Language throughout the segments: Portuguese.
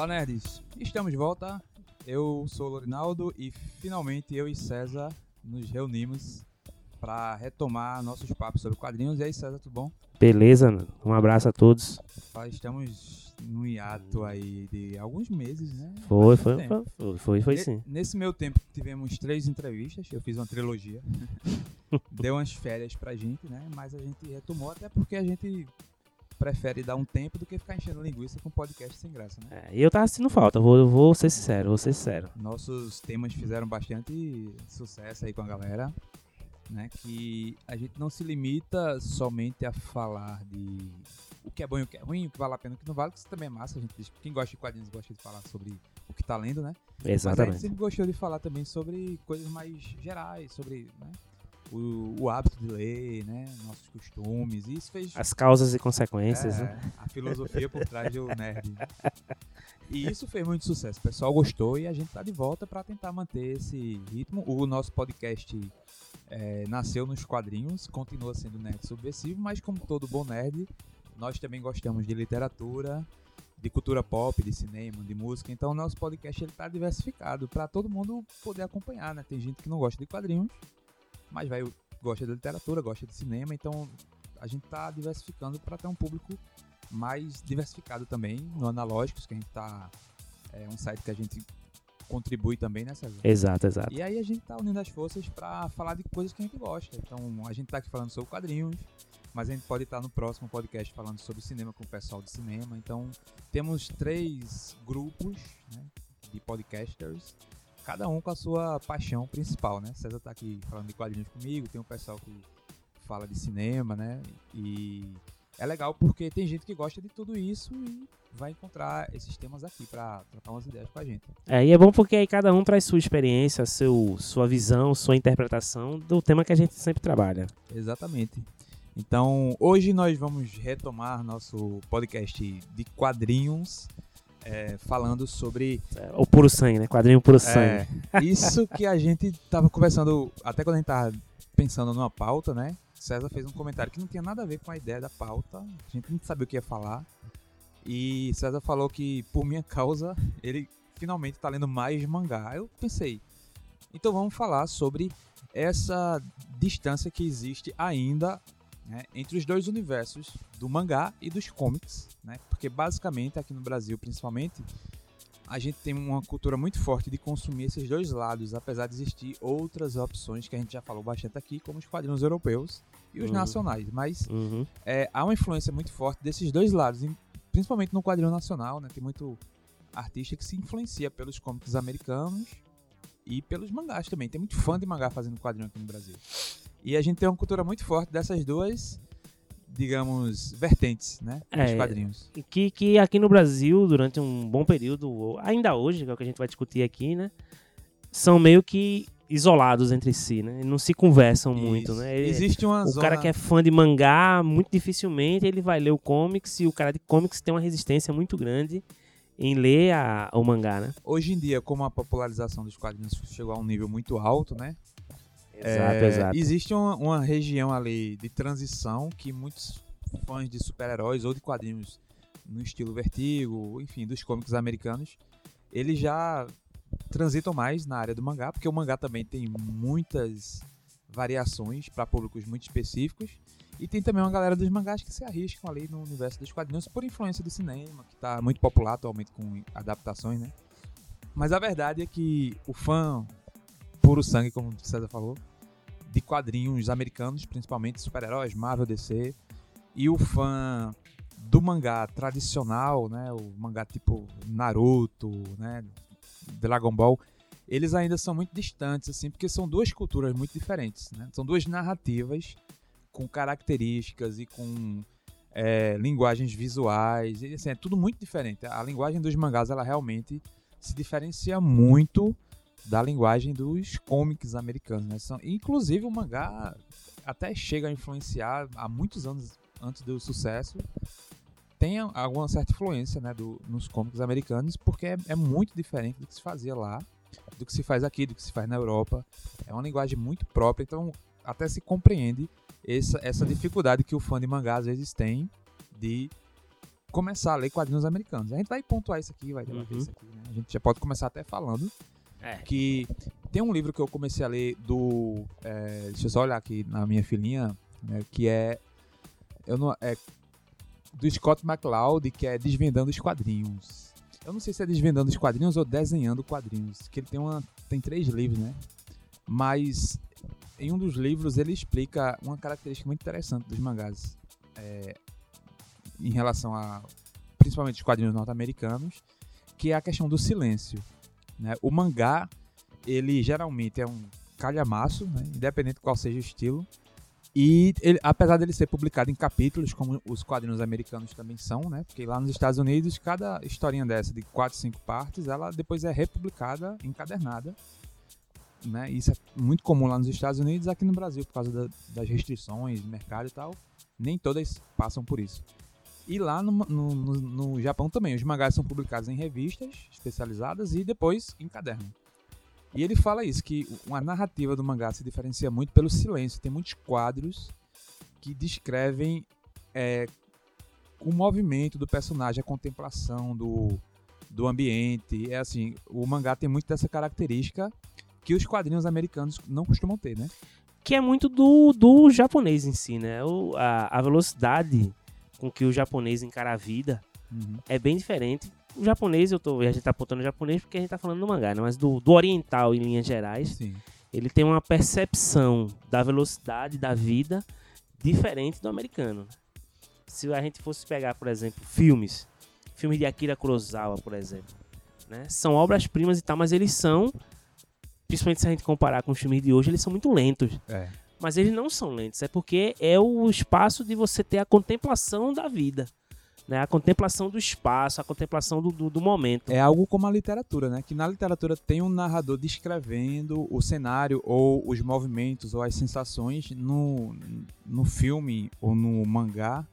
Olá, nerds! Estamos de volta. Eu sou o Lorinaldo e finalmente eu e César nos reunimos para retomar nossos papos sobre quadrinhos. E aí, César, tudo bom? Beleza, um abraço a todos. Estamos no hiato aí de alguns meses, né? Foi, foi, foi, foi, foi, foi, sim. Nesse meu tempo tivemos três entrevistas, eu fiz uma trilogia. Deu umas férias pra gente, né? Mas a gente retomou até porque a gente prefere dar um tempo do que ficar enchendo linguiça com podcast sem graça, né? É, e eu tava sentindo falta, vou, vou ser sincero, vou ser sincero. Nossos temas fizeram bastante sucesso aí com a galera, né? Que a gente não se limita somente a falar de o que é bom e o que é ruim, o que vale a pena e o que não vale, que isso também é massa, a gente diz, quem gosta de quadrinhos gosta de falar sobre o que tá lendo, né? Exatamente. Mas a gente sempre gostou de falar também sobre coisas mais gerais, sobre, né? O, o, hábito de ler, né? Nossos costumes. Isso fez. As causas e consequências, é, né? A filosofia por trás do nerd. E isso fez muito sucesso. O pessoal gostou e a gente tá de volta para tentar manter esse ritmo. O nosso podcast é, nasceu nos quadrinhos, continua sendo nerd subversivo, mas como todo bom nerd, nós também gostamos de literatura, de cultura pop, de cinema, de música. Então o nosso podcast ele tá diversificado para todo mundo poder acompanhar, né? Tem gente que não gosta de quadrinhos mas vai gosta de literatura, gosta de cinema, então a gente está diversificando para ter um público mais diversificado também no Analógicos, que a gente está é um site que a gente contribui também, né, César? Exato, exato. E aí a gente está unindo as forças para falar de coisas que a gente gosta. Então a gente está aqui falando sobre quadrinhos, mas a gente pode estar no próximo podcast falando sobre cinema com o pessoal de cinema. Então temos três grupos né, de podcasters cada um com a sua paixão principal, né? César tá aqui falando de quadrinhos comigo, tem um pessoal que fala de cinema, né? E é legal porque tem gente que gosta de tudo isso e vai encontrar esses temas aqui para trocar umas ideias com a gente. É, e é bom porque aí cada um traz sua experiência, seu, sua visão, sua interpretação do tema que a gente sempre trabalha. Exatamente. Então, hoje nós vamos retomar nosso podcast de quadrinhos é, falando sobre. É, o puro sangue, né? Quadrinho puro sangue. É, isso que a gente tava conversando, até quando a gente tava pensando numa pauta, né? César fez um comentário que não tinha nada a ver com a ideia da pauta, a gente não sabia o que ia falar. E César falou que, por minha causa, ele finalmente tá lendo mais mangá. Eu pensei, então vamos falar sobre essa distância que existe ainda né, entre os dois universos do mangá e dos comics, né? Porque basicamente aqui no Brasil, principalmente, a gente tem uma cultura muito forte de consumir esses dois lados, apesar de existir outras opções que a gente já falou bastante aqui, como os quadrinhos europeus e os uhum. nacionais. Mas uhum. é, há uma influência muito forte desses dois lados, principalmente no quadrinho nacional, né? Tem muito artista que se influencia pelos comics americanos e pelos mangás também. Tem muito fã de mangá fazendo quadrinho aqui no Brasil. E a gente tem uma cultura muito forte dessas duas, digamos, vertentes, né? Dos é, quadrinhos. Que, que aqui no Brasil, durante um bom período, ainda hoje, que é o que a gente vai discutir aqui, né? São meio que isolados entre si, né? Não se conversam Isso. muito, né? Ele, Existe uma o zona... cara que é fã de mangá, muito dificilmente ele vai ler o comics e o cara de comics tem uma resistência muito grande em ler a, o mangá, né? Hoje em dia, como a popularização dos quadrinhos chegou a um nível muito alto, né? Exato, é, exato. Existe uma, uma, região ali de transição que muitos fãs de super-heróis ou de quadrinhos no estilo Vertigo, enfim, dos cômicos americanos, eles já transitam mais na área do mangá, porque o mangá também tem muitas variações para públicos muito específicos. E tem também uma galera dos mangás que se arriscam ali no universo dos quadrinhos por influência do cinema, que está muito popular atualmente com adaptações, né? Mas a verdade é que o fã puro sangue, como o César falou, de quadrinhos americanos, principalmente super-heróis, Marvel, DC, e o fã do mangá tradicional, né, o mangá tipo Naruto, né, Dragon Ball, eles ainda são muito distantes, assim, porque são duas culturas muito diferentes, né? São duas narrativas com características e com é, linguagens visuais, e, assim, é tudo muito diferente. A linguagem dos mangás, ela realmente se diferencia muito da linguagem dos comics americanos, né? São, inclusive o mangá até chega a influenciar há muitos anos antes do sucesso tem alguma certa influência né, do, nos cómics americanos, porque é, é, muito diferente do que se fazia lá, do que se faz aqui, do que se faz na Europa. É uma linguagem muito própria, então até se compreende essa, essa dificuldade que o fã de mangá às vezes tem de começar a ler quadrinhos americanos. A gente vai pontuar isso aqui, vai debater Uhum. isso aqui, né? A gente já pode começar até falando É. que tem um livro que eu comecei a ler do. é, deixa eu só olhar aqui na minha filhinha, né, que é. Eu não, é do Scott McCloud, que é Desvendando os Quadrinhos. Eu não sei se é Desvendando os Quadrinhos ou Desenhando Quadrinhos, que ele tem uma tem três livros, né? Mas em um dos livros ele explica uma característica muito interessante dos mangás é, em relação a principalmente os quadrinhos norte-americanos, que é a questão do silêncio. Né? O mangá, ele geralmente é um calhamaço, né? independente de qual seja o estilo. E ele, apesar dele ser publicado em capítulos, como os quadrinhos americanos também são, né? Porque lá nos Estados Unidos, cada historinha dessa de 4, 5 partes, ela depois é republicada, encadernada. Né? Isso é muito comum lá nos Estados Unidos, aqui no Brasil, por causa da- das restrições mercado e tal. Nem todas passam por isso. E lá no, no, no- no Japão também, os mangás são publicados em revistas especializadas e depois em caderno. E ele fala isso, que a narrativa do mangá se diferencia muito pelo silêncio. Tem muitos quadros que descrevem é, o movimento do personagem, a contemplação do, do ambiente. É assim, o mangá tem muito dessa característica que os quadrinhos americanos não costumam ter, né? Que é muito do, do japonês em si, né? O, a, a velocidade com que o japonês encara a vida é bem diferente. O japonês, eu tô, a gente tá apontando o japonês porque a gente tá falando do mangá, né? Mas do, do oriental, em linhas gerais, Sim. ele tem uma percepção da velocidade da vida diferente do americano. Se a gente fosse pegar, por exemplo, filmes, filmes de Akira Kurosawa, por exemplo, né? São obras-primas e tal, mas eles são, principalmente se a gente comparar com os filmes de hoje, eles são muito lentos. É. Mas eles não são lentos, é porque é o espaço de você ter a contemplação da vida. Né? A contemplação do espaço, a contemplação do, do, do momento. É algo como a literatura, né? Que na literatura tem um narrador descrevendo o cenário ou os movimentos ou as sensações no, no filme ou no mangá.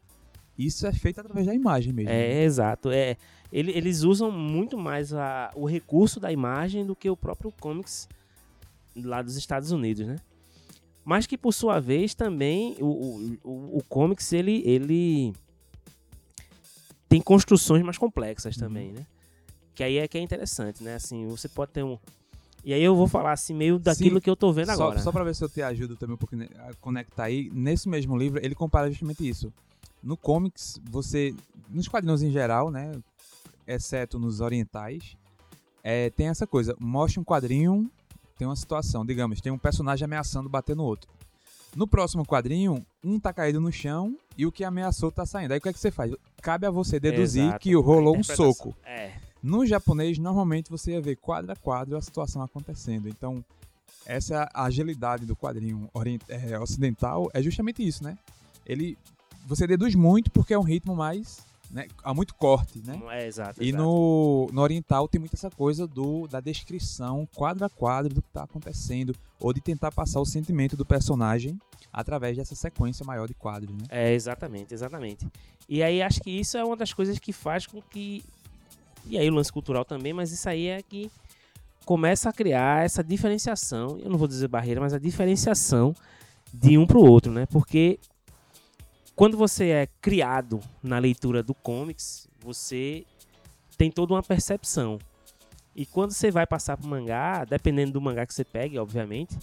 Isso é feito através da imagem mesmo. né? É, exato. É, ele- eles usam muito mais a- o recurso da imagem do que o próprio comics lá dos Estados Unidos, né? Mas que por sua vez também o, o, o, comics ele, ele tem construções mais complexas Uhum. também, né? Que aí é que é interessante, né? Assim, você pode ter um e aí eu vou falar assim meio daquilo Sim, que eu tô vendo Só, agora. só pra ver se eu te ajudo também um pouquinho a conectar aí, nesse mesmo livro, ele compara justamente isso. No comics, você. Nos quadrinhos em geral, né? Exceto nos orientais, é, tem essa coisa. Mostra um quadrinho, tem uma situação, digamos, tem um personagem ameaçando bater no outro. No próximo quadrinho, um tá caído no chão e o que ameaçou tá saindo. Aí o que é que você faz? Cabe a você deduzir Exato. que rolou um soco. É. No japonês, normalmente você ia ver quadro a quadro a situação acontecendo. Então, essa agilidade do quadrinho é, ocidental é justamente isso, né? Ele, você deduz muito porque é um ritmo mais, né? Há muito corte, né? É, exato. E exato. no, no oriental tem muito essa coisa do, da descrição quadro a quadro do que está acontecendo ou de tentar passar o sentimento do personagem através dessa sequência maior de quadros, né? É, exatamente, exatamente. E aí acho que isso é uma das coisas que faz com que. E aí o lance cultural também, mas isso aí é que começa a criar essa diferenciação, eu não vou dizer barreira, mas a diferenciação de um pro outro, né? Porque quando você é criado na leitura do comics, você tem toda uma percepção. E quando você vai passar pro mangá, dependendo do mangá que você pegue, obviamente,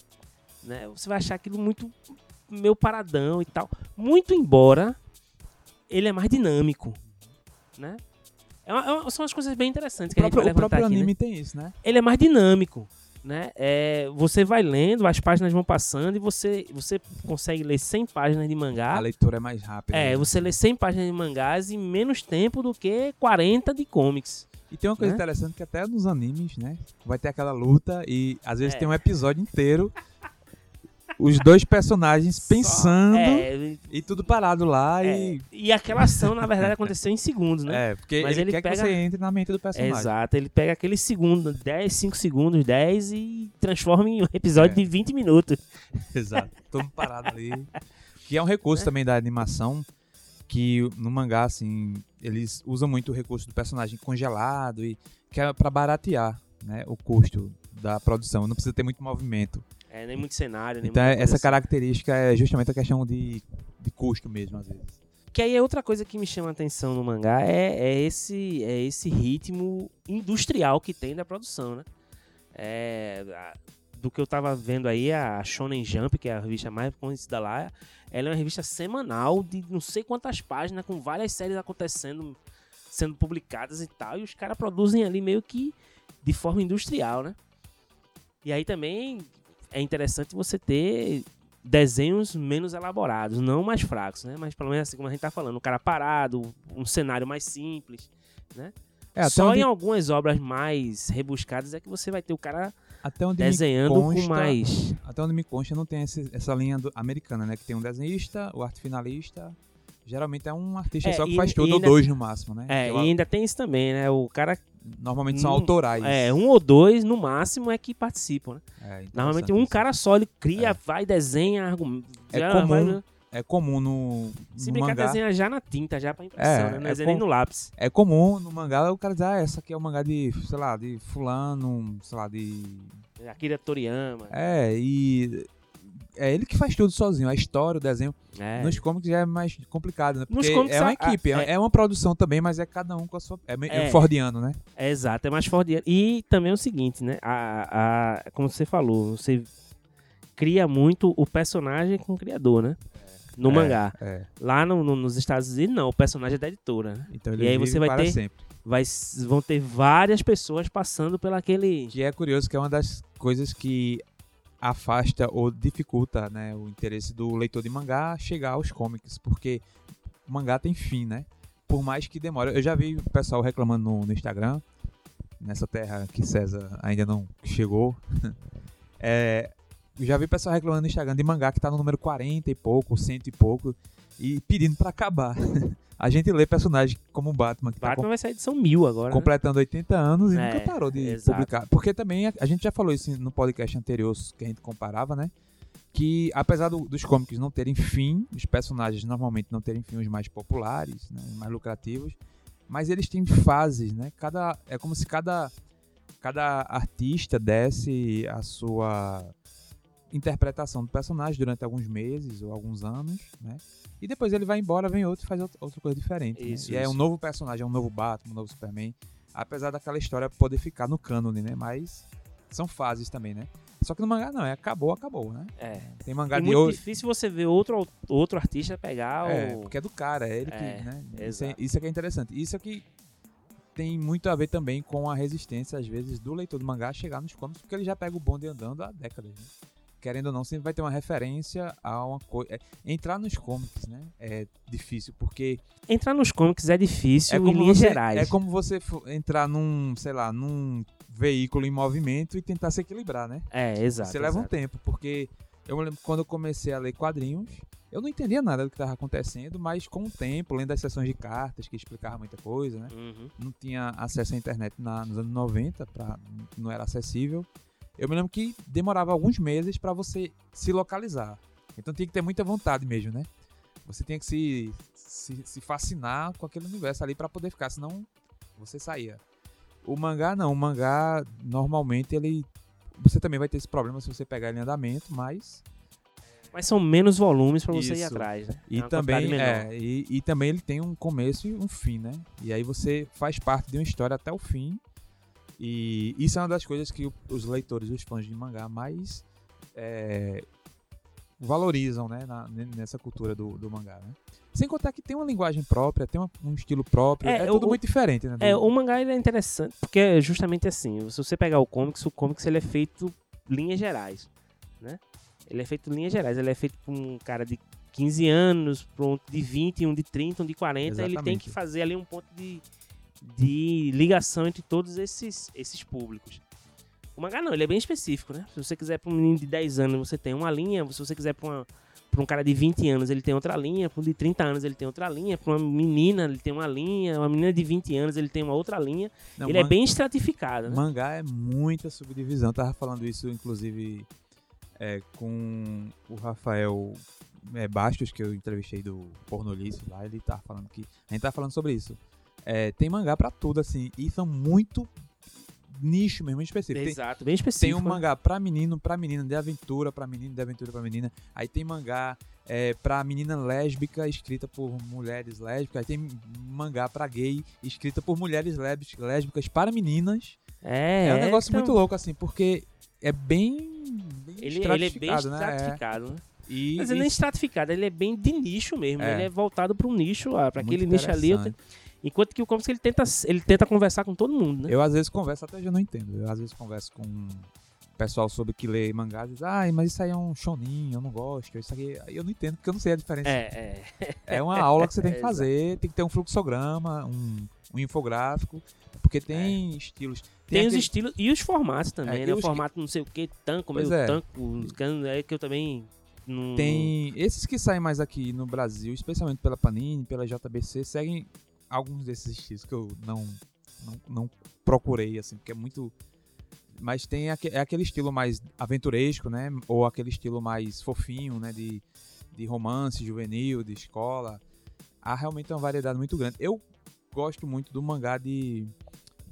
né? Você vai achar aquilo muito meio paradão e tal. Muito embora ele é mais dinâmico, né? É uma- é uma- são as coisas bem interessantes O que a gente próprio, vai o próprio aqui, né? anime tem isso, né? Ele é mais dinâmico, né? É, você vai lendo, as páginas vão passando e você, você consegue ler 100 páginas de mangá. A leitura é mais rápida. É, né? você lê 100 páginas de mangás em menos tempo do que 40 de comics. E tem uma coisa né? interessante que até nos animes, né? Vai ter aquela luta e às vezes É. tem um episódio inteiro os dois personagens pensando É, e tudo parado lá é, e e aquela ação, na verdade, aconteceu em segundos, né? é, porque Mas ele, ele quer pega- que você entre na mente do personagem. Exato, ele pega aquele segundo, 10, 5 segundos, 10 e transforma em um episódio É. de 20 minutos. Exato. Todo parado ali. Que é um recurso também da animação que no mangá assim, eles usam muito o recurso do personagem congelado e que é para baratear, né, o custo da produção, não precisa ter muito movimento. É, nem muito cenário, nem Então essa assim. característica é justamente a questão de, de custo mesmo, às vezes. que aí é outra coisa que me chama a atenção no mangá, é, é, esse, é esse ritmo industrial que tem da produção, né? É, a- do que eu tava vendo aí, a Shonen Jump, que é a revista mais conhecida lá, ela é uma revista semanal de não sei quantas páginas, com várias séries acontecendo, sendo publicadas e tal, e os caras produzem ali meio que de forma industrial, né? E aí também é interessante você ter desenhos menos elaborados, não mais fracos, né? Mas pelo menos assim como a gente tá falando, um cara parado, um cenário mais simples, né? É, Só onde, em algumas obras mais rebuscadas é que você vai ter o cara até onde desenhando consta, com mais. Até onde me consta, não tem esse- essa linha do- americana, né? Que tem um desenhista, o arte finalista. Geralmente é um artista É, só que e- faz tudo, ou dois no máximo, né? É, e ainda tem isso também, né? O cara, Normalmente são um- autorais. é, um ou dois no máximo é que participam, né? É, Normalmente um cara só, ele cria, vai, desenha, argumenta. É comum vai- É comum no, se no brincar, mangá. desenha já na tinta, já pra impressão, É, né? Não é desenha nem no lápis. É comum no mangá o cara dizer, ah, essa aqui é o mangá de, sei lá, de fulano, sei lá, de... Akira Toriyama. É, e... É ele que faz tudo sozinho, a história, o desenho. É. Nos cómics já é mais complicado, né? Porque é uma a- a- equipe, é, é- é uma produção também, mas é cada um com a sua... É meio É. fordiano, né? É exato, é mais forte. E também é o seguinte, né? A, a, como você falou, você cria muito o personagem com o criador, né? No É, mangá. É. Lá no- no- nos Estados Unidos, não, o personagem é da editora, né? Então E ele aí vive você vai ter- sempre. Vai, vão ter várias pessoas passando pelo aquele. Que é curioso que é uma das coisas que afasta ou dificulta né, o interesse do leitor de mangá chegar aos comics, porque mangá tem fim, né? Por mais que demore. Eu já vi o pessoal reclamando no, no Instagram, nessa terra que César ainda não chegou. É, já vi pessoal reclamando no Instagram de mangá que tá no número 40 e pouco, cento e pouco, e pedindo pra acabar. A gente lê personagens como Batman, que tá Batman vai sair edição mil agora. né? completando 80 anos e É, nunca parou de publicar. Porque também a, a gente já falou isso no podcast anterior que a gente comparava, né? Que apesar do- dos cómics não terem fim, os personagens normalmente não terem fim os mais populares, né, os mais lucrativos, mas eles têm fases, né? Cada é como se cada cada artista desse a sua interpretação do personagem durante alguns meses ou alguns anos, né? E depois ele vai embora, vem outro e faz outra coisa diferente. né? Isso, E é um novo personagem, é um novo Batman, um novo Superman. Apesar daquela história poder ficar no cânone, né? Mas são fases também, né? Só que no mangá não, é acabou, acabou, né? É. Tem mangá É de muito difícil você ver outro, outro artista pegar É, o. porque é do cara, é ele É, que, né? Isso é, isso é que é interessante. Isso é que tem muito a ver também com a resistência, às vezes, do leitor do mangá chegar nos comics, porque ele já pega o bonde andando há décadas. Né? Querendo ou não, sempre vai ter uma referência a uma coisa. entrar nos comics, né? É difícil, porque Entrar nos comics é difícil é em linhas você, gerais. é como você entrar num, sei lá, num veículo em movimento e tentar se equilibrar, né? É, exato. Você leva um exato. tempo, porque eu me lembro quando eu comecei a ler quadrinhos, eu não entendia nada do que estava acontecendo, mas com o tempo, lendo as sessões de cartas que explicavam muita coisa, né? Uhum. Não tinha acesso à internet na- nos anos 90, pra, não era acessível. Eu me lembro que demorava alguns meses para você se localizar. Então tinha que ter muita vontade mesmo, né? Você tinha que se, se, se fascinar com aquele universo ali para poder ficar, senão você saía. O mangá não, o mangá normalmente ele você também vai ter esse problema se você pegar ele em andamento, mas Mas são menos volumes pra você ir Isso. atrás, né? e É também é, e, e também ele tem um começo e um fim, né? E aí você faz parte de uma história até o fim. E isso é uma das coisas que o- os leitores, os fãs de mangá mais é, valorizam, né? na- ne- nessa cultura do, do mangá, né? Sem contar que tem uma linguagem própria, tem uma- um estilo próprio, É, é, o- tudo muito diferente, né? do- É, o mangá é interessante, porque é justamente assim, se você pegar o comics, o comics ele é feito linhas gerais, né? Ele é feito linhas gerais, ele é feito por um cara de 15 anos, um de 20, um de 30, um de 40, ele tem Exatamente. que fazer ali um ponto de, de ligação entre todos esses, esses públicos. O mangá não, ele é bem específico, né? Se você quiser para um menino de 10 anos, você tem uma linha, se você quiser para um cara de 20 anos ele tem outra linha, para um de 30 anos ele tem outra linha, para uma menina ele tem uma linha, uma menina de 20 anos ele tem uma outra linha. Não, ele é bem estratificado, né? Mangá é muita subdivisão. Eu tava falando isso, inclusive, é, com o Rafael é, Bastos, que eu entrevistei do Pornolice lá. Ele tava falando que. A gente tava falando sobre isso. É, tem mangá pra tudo, assim. E são muito nicho mesmo, específico. Tem- Exato, bem específico. Tem um né? mangá pra menino, pra menina, de aventura, pra menino, de aventura pra menina. Aí tem mangá é, pra menina lésbica, escrita por mulheres lésbicas. Aí tem mangá pra gay, escrita por mulheres lésbicas, para meninas. É, É, um negócio então, muito louco, assim, porque é bem, bem Ele, ele é bem estratificado, né? É. né? E, Mas ele e- nem estratificado, ele é bem de nicho mesmo. É. Ele é voltado para um nicho, ah, para aquele nicho ali. eu Enquanto que o Comics ele tenta, ele tenta conversar com todo mundo, né? Eu às vezes converso, até já não entendo. Eu às vezes converso com o pessoal sobre que lê mangás e diz, ah, mas isso aí é um shonin, eu não gosto. Isso aqui. Aí eu não entendo, porque eu não sei a diferença. É, é. É uma aula que você tem que É, fazer, tem que ter um fluxograma, um, um infográfico, porque tem estilos. Tem, os aquele- estilos e os formatos também, É, né? O os- formato não sei o que, tanco, Pois meio é. tanco, é que eu também não... Tem esses que saem mais aqui no Brasil, especialmente pela Panini, pela JBC, seguem alguns desses estilos que eu não, não, não procurei, assim, porque é muito. Mas tem aque- é aquele estilo mais aventuresco, né? Ou aquele estilo mais fofinho, né? De, de romance juvenil, de escola. Há realmente uma variedade muito grande. Eu gosto muito do mangá de,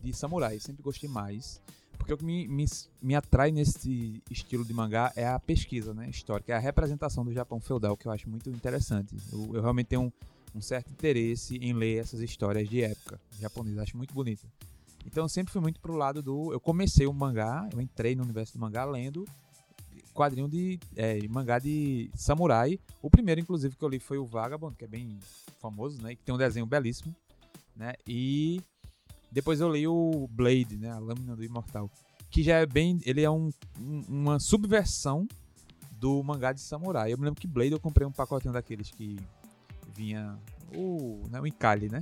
de samurai, sempre gostei mais. Porque o que me, me, me atrai nesse estilo de mangá é a pesquisa né, histórica, é a representação do Japão feudal, que eu acho muito interessante. Eu, eu realmente tenho um, um certo interesse em ler essas histórias de época japonesa, acho muito bonita. Então eu sempre fui muito pro lado do. Eu comecei o mangá, eu entrei no universo do mangá lendo quadrinho de é, mangá de samurai. O primeiro, inclusive, que eu li foi o Vagabond, que é bem famoso, né? Que tem um desenho belíssimo, né? E depois eu li o Blade, né? A Lâmina do Imortal, que já é bem, ele é um, um- uma subversão do mangá de samurai. Eu me lembro que Blade eu comprei um pacotinho daqueles que vinha o, né, o encalhe, né?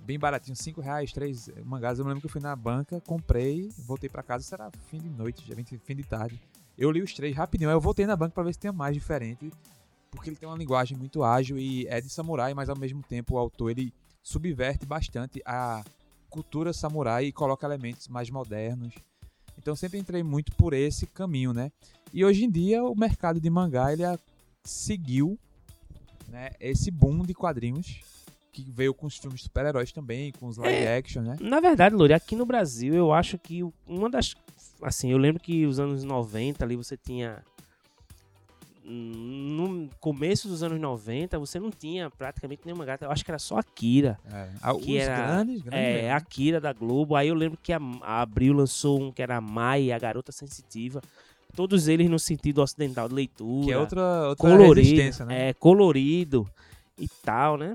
Bem baratinho, 5 reais, 3 mangás. Eu me lembro que eu fui na banca, comprei, voltei pra casa, será fim de noite, já fim de tarde. Eu li os três rapidinho, aí eu voltei na banca pra ver se tinha mais diferente, porque ele tem uma linguagem muito ágil e é de samurai, mas ao mesmo tempo o autor ele subverte bastante a cultura samurai e coloca elementos mais modernos. Então sempre entrei muito por esse caminho, né? E hoje em dia o mercado de mangá ele seguiu né, esse boom de quadrinhos que veio com os filmes super-heróis também, com os live action, né? Na verdade, Lore, aqui no Brasil, eu acho que uma das. Assim, eu lembro que os anos 90 ali você tinha. No começo dos anos 90, você não tinha praticamente nenhum mangá. Eu acho que era só Akira. É, a- os Que era- grandes, grandes É, mesmo. Akira da Globo. Aí eu lembro que a, a Abril lançou um que era a Mai, a Garota Sensitiva. Todos eles no sentido ocidental de leitura. que é outra, outra colorido, resistência, né? é, colorido e tal, né?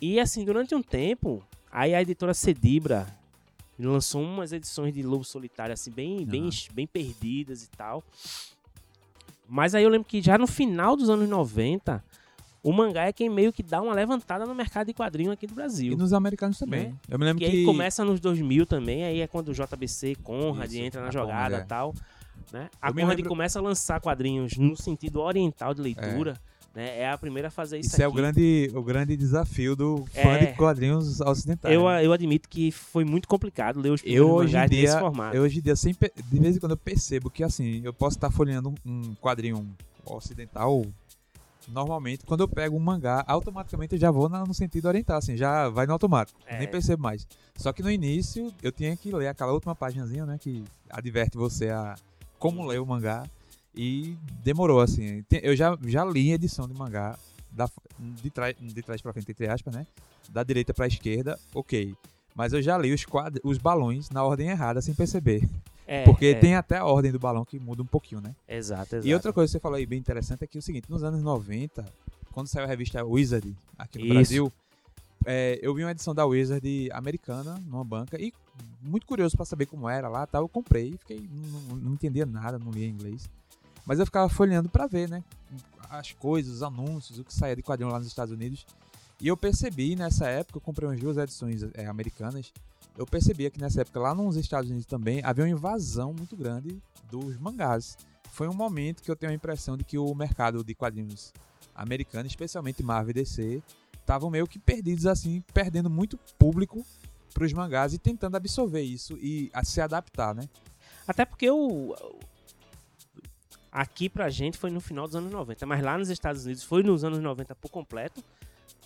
E assim, durante um tempo, aí a editora Cedibra lançou umas edições de Lobo Solitário, assim, bem, bem, Aham. bem perdidas e tal. Mas aí eu lembro que já no final dos anos 90, o mangá é quem meio que dá uma levantada no mercado de quadrinho aqui do Brasil. E nos americanos também. Né? Eu me lembro Que que começa nos 2000 também, aí é quando o JBC, Conrad Isso, entra na jogada e é. Né? A Conrad lembro- começa a lançar quadrinhos no sentido oriental de leitura. Né? É a primeira a fazer isso, isso é o aqui. grande, o grande desafio do fã É. de quadrinhos ocidentais. Eu, né? eu admito que foi muito complicado ler os Eu hoje em dia, nesse formato. eu hoje em dia sempre, de vez em quando eu percebo que assim, eu posso estar folheando um, quadrinho ocidental normalmente, quando eu pego um mangá, automaticamente eu já vou no sentido oriental, assim, já vai no automático, É. nem percebo mais. Só que no início eu tinha que ler aquela última páginazinha, né, que adverte você a como ler o mangá e demorou assim. Eu já já li edição de mangá da, de, trás, de trás para frente entre aspas, né, da direita para esquerda, ok. Mas eu já li os, quadr os balões na ordem errada sem perceber. É, Porque é, tem até a ordem do balão que muda um pouquinho, né? Exato, exato. E outra coisa que você falou aí bem interessante é que é o seguinte, nos anos 90, quando saiu a revista Wizard aqui no Isso. Brasil, é, eu vi uma edição da Wizard americana numa banca e muito curioso pra saber como era lá, tal, eu comprei, fiquei não, não entendia nada, não lia inglês. Mas eu ficava folheando pra ver, né? As coisas, os anúncios, o que saía de quadrinho lá nos Estados Unidos. E eu percebi nessa época, eu comprei umas duas edições é, americanas, eu percebia que nessa época lá nos Estados Unidos também havia uma invasão muito grande dos mangás. Foi um momento que eu tenho a impressão de que o mercado de quadrinhos americano, especialmente Marvel e DC, estavam meio que perdidos assim, perdendo muito público para os mangás e tentando absorver isso e se adaptar, né? Até porque o. Aqui pra gente foi no final dos anos 90, mas lá nos Estados Unidos foi nos anos 90 por completo.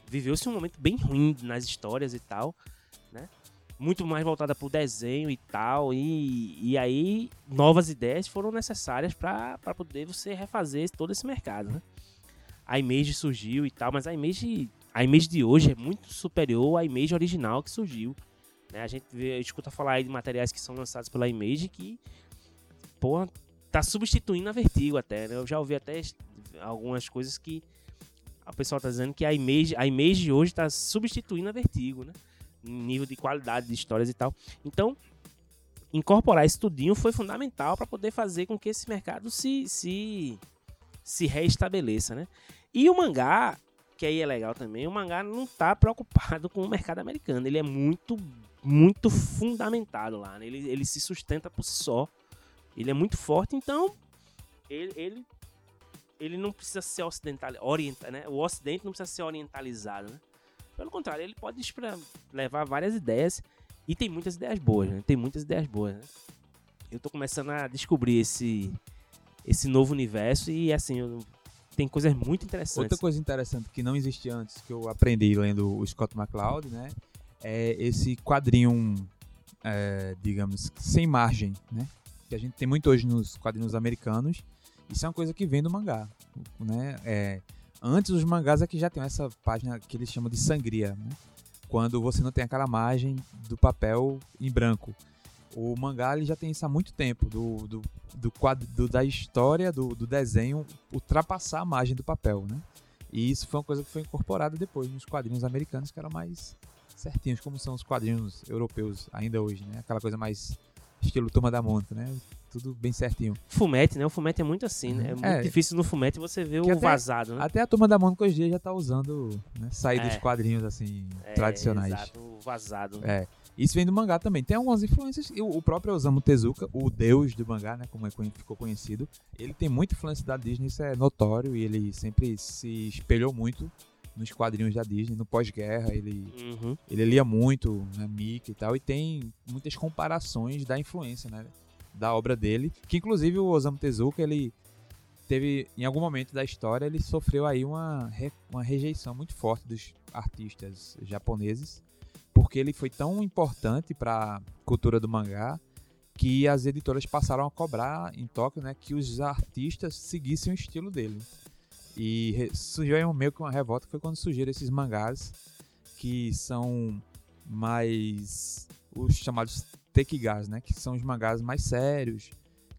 Viveu-se um momento bem ruim nas histórias e tal, né? muito mais voltada pro desenho e tal. E, e aí, novas ideias foram necessárias para poder você refazer todo esse mercado, né? A Image surgiu e tal, mas a Image, a Image de hoje é muito superior à Image original que surgiu. Né? A gente vê, escuta falar de materiais que são lançados pela Image que, porra, tá substituindo a Vertigo até, né? Eu já ouvi até algumas coisas que a pessoa tá dizendo que a Image, a Image hoje está substituindo a Vertigo, né? Em nível de qualidade de histórias e tal. Então, incorporar esse tudinho foi fundamental para poder fazer com que esse mercado se, se, se reestabeleça, né? E o mangá, que aí é legal também, o mangá não tá preocupado com o mercado americano. Ele é muito, muito fundamentado lá, né? Ele, ele se sustenta por si só. Ele é muito forte, então ele, ele ele não precisa ser ocidental, orienta, né? O ocidente não precisa ser orientalizado, né? Pelo contrário, ele pode levar várias ideias e tem muitas ideias boas, né? Tem muitas ideias boas, né? Eu tô começando a descobrir esse esse novo universo e assim, eu, tem coisas muito interessantes. Outra coisa interessante que não existia antes que eu aprendi lendo o Scott McCloud, né? É esse quadrinho, é, digamos, sem margem, né? Que a gente tem muito hoje nos quadrinhos americanos isso é uma coisa que vem do mangá, né? É, antes os mangás aqui já tem essa página que eles chamam de sangria, né? Quando você não tem aquela margem do papel em branco. O mangá ele já tem isso há muito tempo, do, do, do do, da história, do, do desenho, ultrapassar a margem do papel, né? E isso foi uma coisa que foi incorporada depois nos quadrinhos americanos, que eram mais certinhos, como são os quadrinhos europeus ainda hoje, né? Aquela coisa mais estilo Toma da Monta, né? Tudo bem certinho. Fumete, né? O fumete é muito assim, né? É muito é, difícil no fumete você ver o até, vazado, né? Até a Turma da Mônica hoje dia já tá usando, né? Sair é. dos quadrinhos, assim, é, tradicionais. Exato, o vazado. É. Isso vem do mangá também. Tem algumas influências. O próprio Osamu Tezuka, o deus do mangá, né? Como é, ficou conhecido. Ele tem muita influência da Disney, isso é notório. E ele sempre se espelhou muito nos quadrinhos da Disney, no pós-guerra, ele, uhum. ele lia muito, né, Mickey e tal, e tem muitas comparações da influência, né, da obra dele, que inclusive o Osamu Tezuka, ele teve, em algum momento da história, ele sofreu aí uma, uma rejeição muito forte dos artistas japoneses, porque ele foi tão importante para a cultura do mangá, que as editoras passaram a cobrar em Tóquio, né, que os artistas seguissem o estilo dele. E surgiu aí meio que uma revolta, foi quando surgiram esses mangás que são mais os chamados tekigas, né? Que são os mangás mais sérios,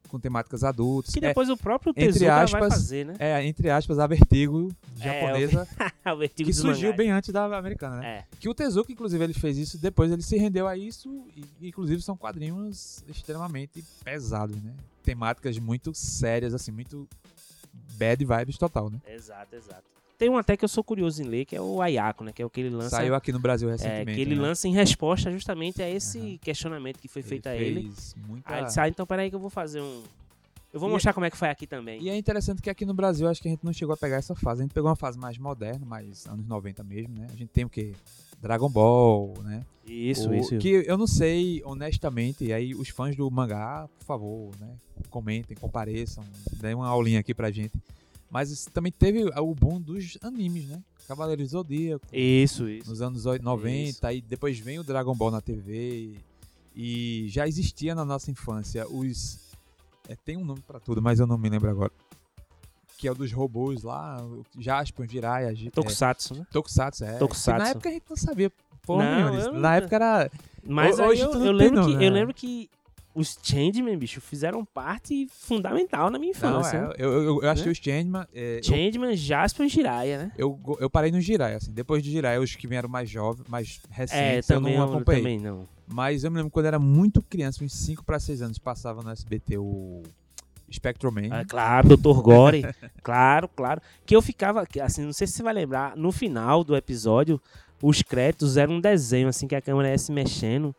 com temáticas adultas. Que depois é, o próprio Tezuka aspas, vai fazer, né? É, entre aspas, a Vertigo japonesa, é, o... que surgiu bem antes da americana, né? É. Que o Tezuka, inclusive, ele fez isso, depois ele se rendeu a isso, e inclusive são quadrinhos extremamente pesados, né? Temáticas muito sérias, assim, muito bad vibes total, né? Exato, exato. Tem um até que eu sou curioso em ler, que é o Ayako, né? Que é o que ele lança. Saiu aqui no Brasil recentemente. É, que ele né? lança em resposta justamente a esse uhum. questionamento que foi ele feito a ele. Muita... Aí ele disse, ah, então peraí que eu vou fazer um. Eu vou e mostrar é... como é que foi aqui também. E é interessante que aqui no Brasil acho que a gente não chegou a pegar essa fase. A gente pegou uma fase mais moderna, mais anos 90 mesmo, né? A gente tem o quê? Dragon Ball, né? Isso, o, isso. Que eu não sei, honestamente, e aí os fãs do mangá, por favor, né? Comentem, compareçam, deem uma aulinha aqui pra gente. Mas também teve o boom dos animes, né? Cavaleiros Zodíaco. Isso, isso. Nos anos 90, isso. aí depois vem o Dragon Ball na TV. E já existia na nossa infância os. É, tem um nome para tudo, mas eu não me lembro agora. Que é o dos robôs lá, Jaspion, Jiraiya. É, Tokusatsu, né? Tokusatsu, é. Tokusatsu. Na época a gente não sabia porra não, eu... Na época era. Mas hoje eu, eu, lembro que, né? eu lembro que os Changeman, bicho, fizeram parte fundamental na minha infância. Não, é, eu, eu, eu achei né? os Changeman... É, Changeman, eu, Jasper e Jiraiya, né? Eu, eu parei no Jiraiya, assim. Depois de Jiraiya, os que vieram mais jovens, mais recentes, é, eu não acompanhei. também não. Mas eu me lembro quando eu era muito criança, uns 5 para 6 anos, passava no SBT o... Spectrum Man. Ah, claro, Dr. Gore. claro, claro. Que eu ficava, assim, não sei se você vai lembrar, no final do episódio, os créditos eram um desenho, assim, que a câmera ia se mexendo.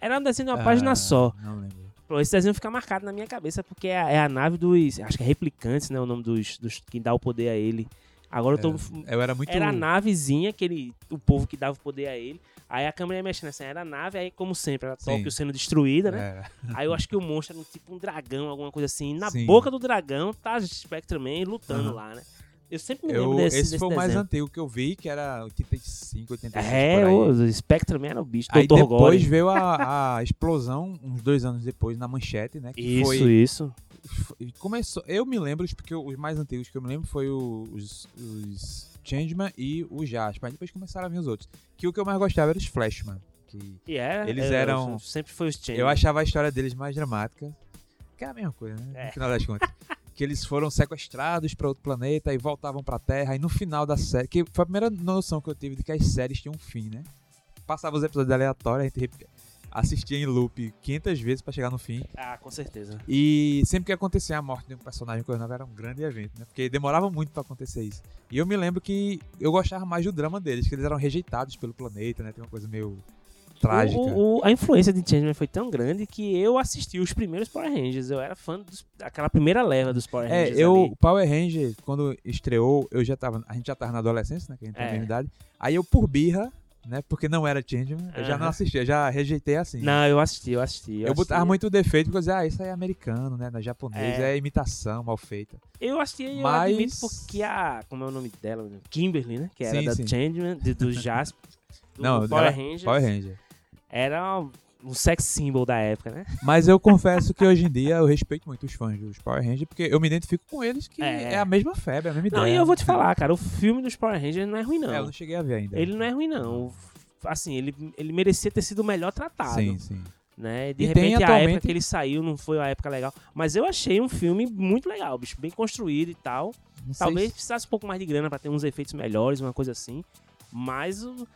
Era um desenho de uma ah, página só. Não lembro. Esse desenho fica marcado na minha cabeça porque é, é, a nave dos. Acho que é Replicantes, né? O nome dos, dos que dá o poder a ele. Agora eu tô. É, eu era muito. Era a navezinha, aquele, o povo que dava o poder a ele. Aí a câmera ia mexendo assim, era a nave, aí, como sempre, era Tóquio sendo destruída, né? É. Aí eu acho que o monstro era tipo um dragão, alguma coisa assim. Na Sim. boca do dragão tá Spectrum Man lutando uhum. lá, né? Eu sempre me lembro Eu, desse, esse desse foi o mais antigo que eu vi, que era 85, 86 É, o Spectrum era o bicho. Aí Dr. depois Gore. veio a, a explosão, uns dois anos depois, na manchete, né? Isso, foi, isso. Começou. Eu me lembro, porque os mais antigos que eu me lembro foi os, os Changeman e o Jasper. Depois começaram a vir os outros. Que o que eu mais gostava era os Flashman. Que E era, Eles era- eram- Sempre foi os Change. eu achava a história deles mais dramática. Que é a mesma coisa, né? É. No final das contas. que eles foram sequestrados para outro planeta e voltavam pra Terra. E no final da série. Que foi a primeira noção que eu tive de que as séries tinham um fim, né? Passava os episódios aleatórios, a gente assistia em loop 500 vezes pra chegar no fim. Ah, com certeza. E sempre que acontecia a morte de um personagem coisa nova era um grande evento, né? Porque demorava muito pra acontecer isso. E eu me lembro que eu gostava mais do drama deles, que eles eram rejeitados pelo planeta, né? Tem uma coisa meio trágica. O- o- a influência de Changeman foi tão grande que eu assisti os primeiros Power Rangers. Eu era fã dos- daquela primeira leva dos Power É, Rangers. eu, ali. o Power Ranger, quando estreou, eu já tava, a gente já tava na adolescência, né, que a gente tem a É. mesma idade. Aí eu, por birra, né, porque não era Changeman, eu já não assistia, já rejeitei assim. Não, eu assisti, eu assisti. eu botava assisti. muito defeito, porque eu dizia, ah, isso aí é americano, né, não é japonês, É. é, imitação mal feita. Eu assisti e eu Mas- admito porque a. Como é o nome dela? Kimberly, né? Que era Sim, da sim. Changeman, de- do Jasper. Do Não, Power Rangers. Power Ranger. Era um sex symbol da época, né? Mas eu confesso que hoje em dia eu respeito muito os fãs dos Power Rangers, porque eu me identifico com eles, que É. é, a mesma febre, a mesma Não, ideia. e eu vou te falar, cara, o filme dos Power Rangers não é ruim, não. É, eu não cheguei a ver ainda. Ele não é ruim, não. Assim, ele, ele merecia ter sido melhor tratado. Sim, sim. Né? De E repente, a atualmente- época que ele saiu não foi uma época legal. Mas eu achei um filme muito legal, bicho. Bem construído e tal. Não Talvez se- precisasse um pouco mais de grana pra ter uns efeitos melhores, uma coisa assim. Mas o-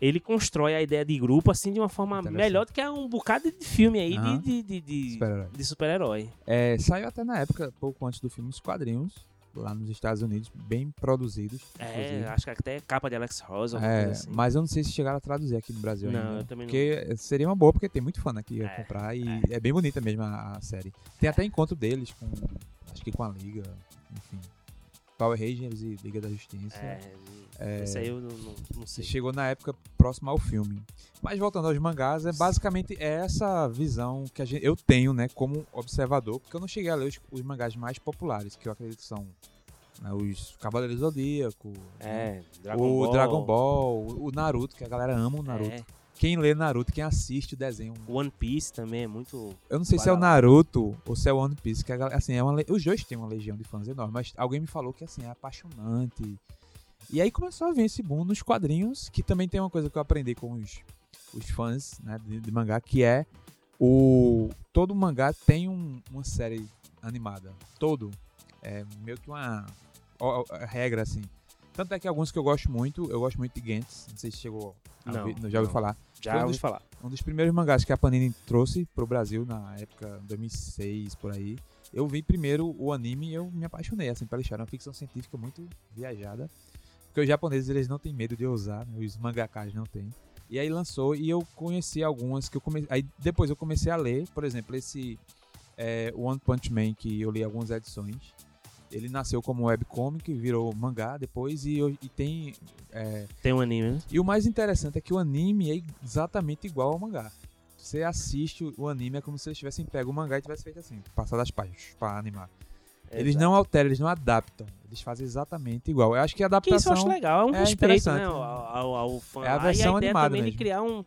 ele constrói a ideia de grupo assim de uma forma melhor do que um bocado de filme aí de- Aham. de, de, de, Super-herói. de super-herói. É, saiu até na época, pouco antes do filme, os quadrinhos, lá nos Estados Unidos, bem produzidos. É, inclusive. acho que até capa de Alex Ross, É, assim. mas eu não sei se chegaram a traduzir aqui no Brasil Não, ainda. eu também não. Porque seria uma boa, porque tem muito fã aqui ia É, comprar e é. bem bonita mesmo a, a série. Tem até encontro deles com, acho que com a Liga, enfim. Power Rangers e Liga da Justiça. É, É, esse aí eu não, não, não se sei. chegou na época próxima ao filme. Mas voltando aos mangás, é basicamente essa visão que gente, eu tenho, né, como observador, porque eu não cheguei a ler os, os mangás mais populares, que eu acredito que são né, os Cavaleiros do Zodíaco, né, É, Dragon o Ball. Dragon Ball, o- o Naruto, que a galera ama o Naruto. É, Quem lê Naruto, quem assiste o desenho. One Piece também é muito. Eu não sei se é o. Naruto ou se é o One Piece, que a galera, assim, é uma, os dois têm uma legião de fãs enorme, mas alguém me falou que assim, é apaixonante. E aí começou a vir esse boom nos quadrinhos, que também tem uma coisa que eu aprendi com os, os fãs né, de, de mangá, que é o. Todo mangá tem um- uma série animada. Todo. É meio que uma ó, ó, regra, assim. Tanto é que alguns que eu gosto muito, eu gosto muito de Gantz, não sei se chegou a Não, já ouviu falar. Já um ouvi dos- falar. Um dos primeiros mangás que a Panini trouxe pro Brasil na época 2006 por aí. Eu vi primeiro o anime e eu me apaixonei assim pela história, É uma ficção científica muito viajada. Porque os japoneses eles não têm medo de ousar, né? os mangakas não têm. E aí lançou e eu conheci algumas que eu comecei, aí depois eu comecei a ler, por exemplo, esse é, One Punch Man que eu li algumas edições. Ele nasceu como webcomic, virou mangá depois e, e tem é, Tem um anime, né? e o mais interessante é que o anime é exatamente igual ao mangá. Você assiste o- anime é como se eles tivessem pego o mangá e tivesse feito assim, passado as páginas pra animar. Eles não alteram, eles não adaptam. Eles fazem exatamente igual. Eu acho que a Que isso eu adaptação acho legal, é um é respeito, né, ao, ao, ao fã. É a versão e a ideia animada também de mesmo. criar um...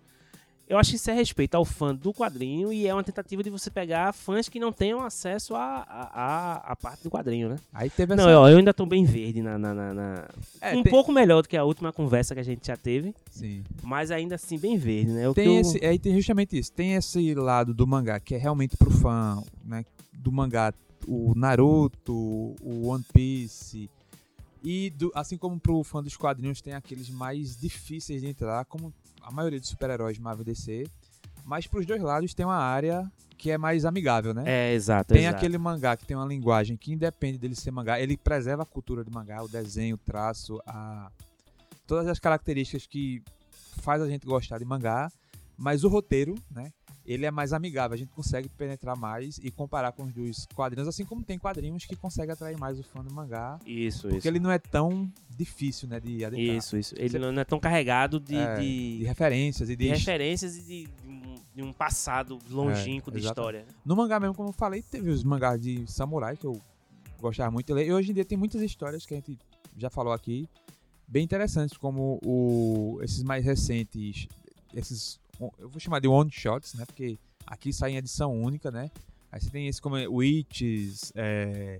Eu acho que isso é respeito ao fã do quadrinho e é uma tentativa de você pegar fãs que não tenham acesso à a, a, a parte do quadrinho, né? aí teve Não, essa eu, eu ainda tô bem verde na... na, na- na- É, um tem- pouco melhor do que a última conversa que a gente já teve, Sim. mas ainda assim bem verde, né? O Tem eu- esse, aí tem justamente isso. Tem esse lado do mangá que é realmente pro fã, né? Do mangá, o Naruto, o One Piece. E do- assim como pro fã dos quadrinhos tem aqueles mais difíceis de entrar, como a maioria dos super-heróis Marvel DC. Mas pros dois lados tem uma área que é mais amigável, né? É, exato, Tem exato. aquele mangá que tem uma linguagem que independe dele ser mangá, ele preserva a cultura do mangá, o desenho, o traço, a todas as características que faz a gente gostar de mangá, mas o roteiro, né? Ele é mais amigável, a gente consegue penetrar mais e comparar com os dos quadrinhos, assim como tem quadrinhos que conseguem atrair mais o fã do mangá, Isso, porque isso. ele não é tão difícil, né, de adentrar. Isso, isso. Ele Você- não é tão carregado de, É, de, De referências e de de, referências e de, de um, passado longínquo É, de história. No mangá mesmo, como eu falei, teve os mangás de samurai que eu gostava muito de ler. E hoje em dia tem muitas histórias que a gente já falou aqui, bem interessantes, como o, esses mais recentes, esses, eu vou chamar de one-shots, né? Porque aqui sai em edição única, né? Aí você tem esse como é, Witches, é,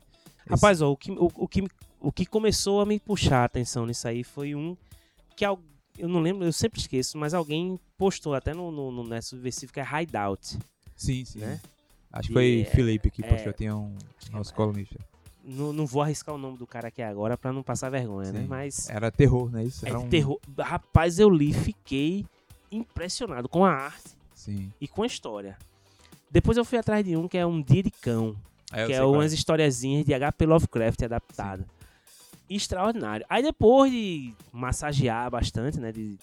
Rapaz, ó, o, que, o, o, que, o que começou a me puxar a atenção nisso aí foi um que eu não lembro, eu sempre esqueço, mas alguém postou até no, no, no Nessa Subversivo que é Hideout. Sim, sim. Né? Acho que foi E, Felipe que é, postou, tinha um nosso é, colunista. Não, não vou arriscar o nome do cara aqui agora pra não passar vergonha, né? Sim. Mas Era terror, né? Isso é era de um... terror. Rapaz, eu li, fiquei impressionado com a arte Sim. e com a história. Depois eu fui atrás de um que é um Dia de Cão. É, eu que é qual umas historiazinhas de HP Lovecraft adaptada. Extraordinário. Aí depois de massagear bastante, né? De...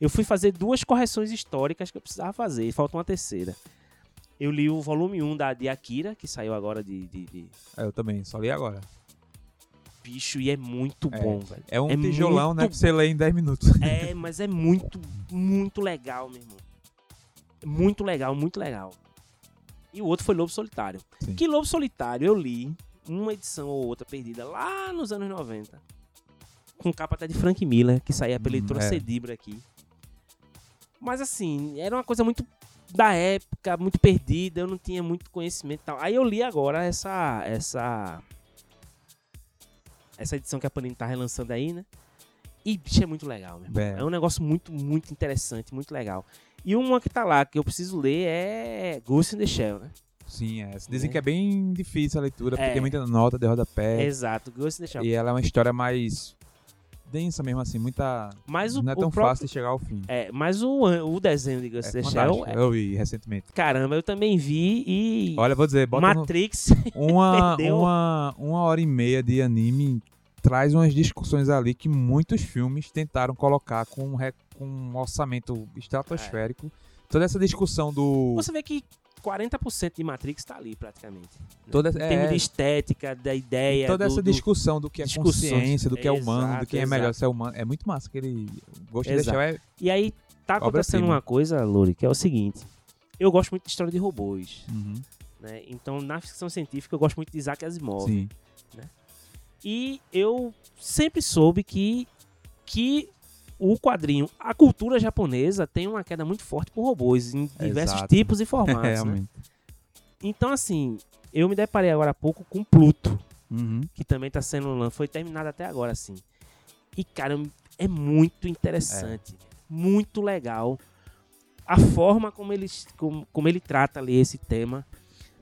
Eu fui fazer duas correções históricas que eu precisava fazer. Falta uma terceira. Eu li o volume 1 da, de Akira, que saiu agora de, de, de É, eu também, só li agora. Bicho e é muito É. bom, velho. É um É tijolão, né? muito Que você lê em 10 minutos. É, mas é muito, muito legal, meu irmão. Muito legal, muito legal. E o outro foi Lobo Solitário. Sim. Que Lobo Solitário eu li uma edição ou outra perdida lá nos anos 90. Com capa até de Frank Miller, que saía pela Hum, editora é. Cedibra aqui. Mas assim, era uma coisa muito da época, muito perdida, eu não tinha muito conhecimento e tal. Aí eu li agora essa essa essa edição que a Panini tá relançando aí, né? E bicho, é muito legal, meu. É. É um negócio muito, muito interessante, muito legal. E uma que tá lá, que eu preciso ler, é Ghost in the Shell, né? Sim, é. Dizem É. que é bem difícil a leitura, porque É. tem muita nota de rodapé. Exato, Ghost in the Shell. E ela é uma história mais densa mesmo, assim, muita. Mas o, não é tão próprio- fácil de chegar ao fim. É, mas o, o desenho de Ghost É in Shell, é- Eu vi recentemente. caramba, eu também vi e Olha, vou dizer, bota no- Matrix, uma, perdeu. uma, uma hora e meia de anime traz umas discussões ali que muitos filmes tentaram colocar com, re- com um orçamento estratosférico. Toda essa discussão do. você vê que 40% de Matrix tá ali praticamente. Toda, Em termos é, de estética, da ideia, toda do- essa do- discussão do que é consciência, do que é humano, do Exato, que é melhor exato. ser humano. É muito massa aquele. Gosto de Exato. deixar. É, E aí tá acontecendo uma coisa, Lori, que é o seguinte. Eu gosto muito de história de robôs, Uhum, né? Então, na ficção científica, eu gosto muito de Isaac Asimov. sim. E eu sempre soube que, que o quadrinho, a cultura japonesa tem uma queda muito forte por robôs, em diversos Exato. tipos e formatos. né? Então, assim, eu me deparei agora há pouco com Pluto, Uhum. que também tá sendo foi terminado até agora, assim. E, cara, é muito interessante, muito legal. A forma como ele, como, como ele trata ali esse tema,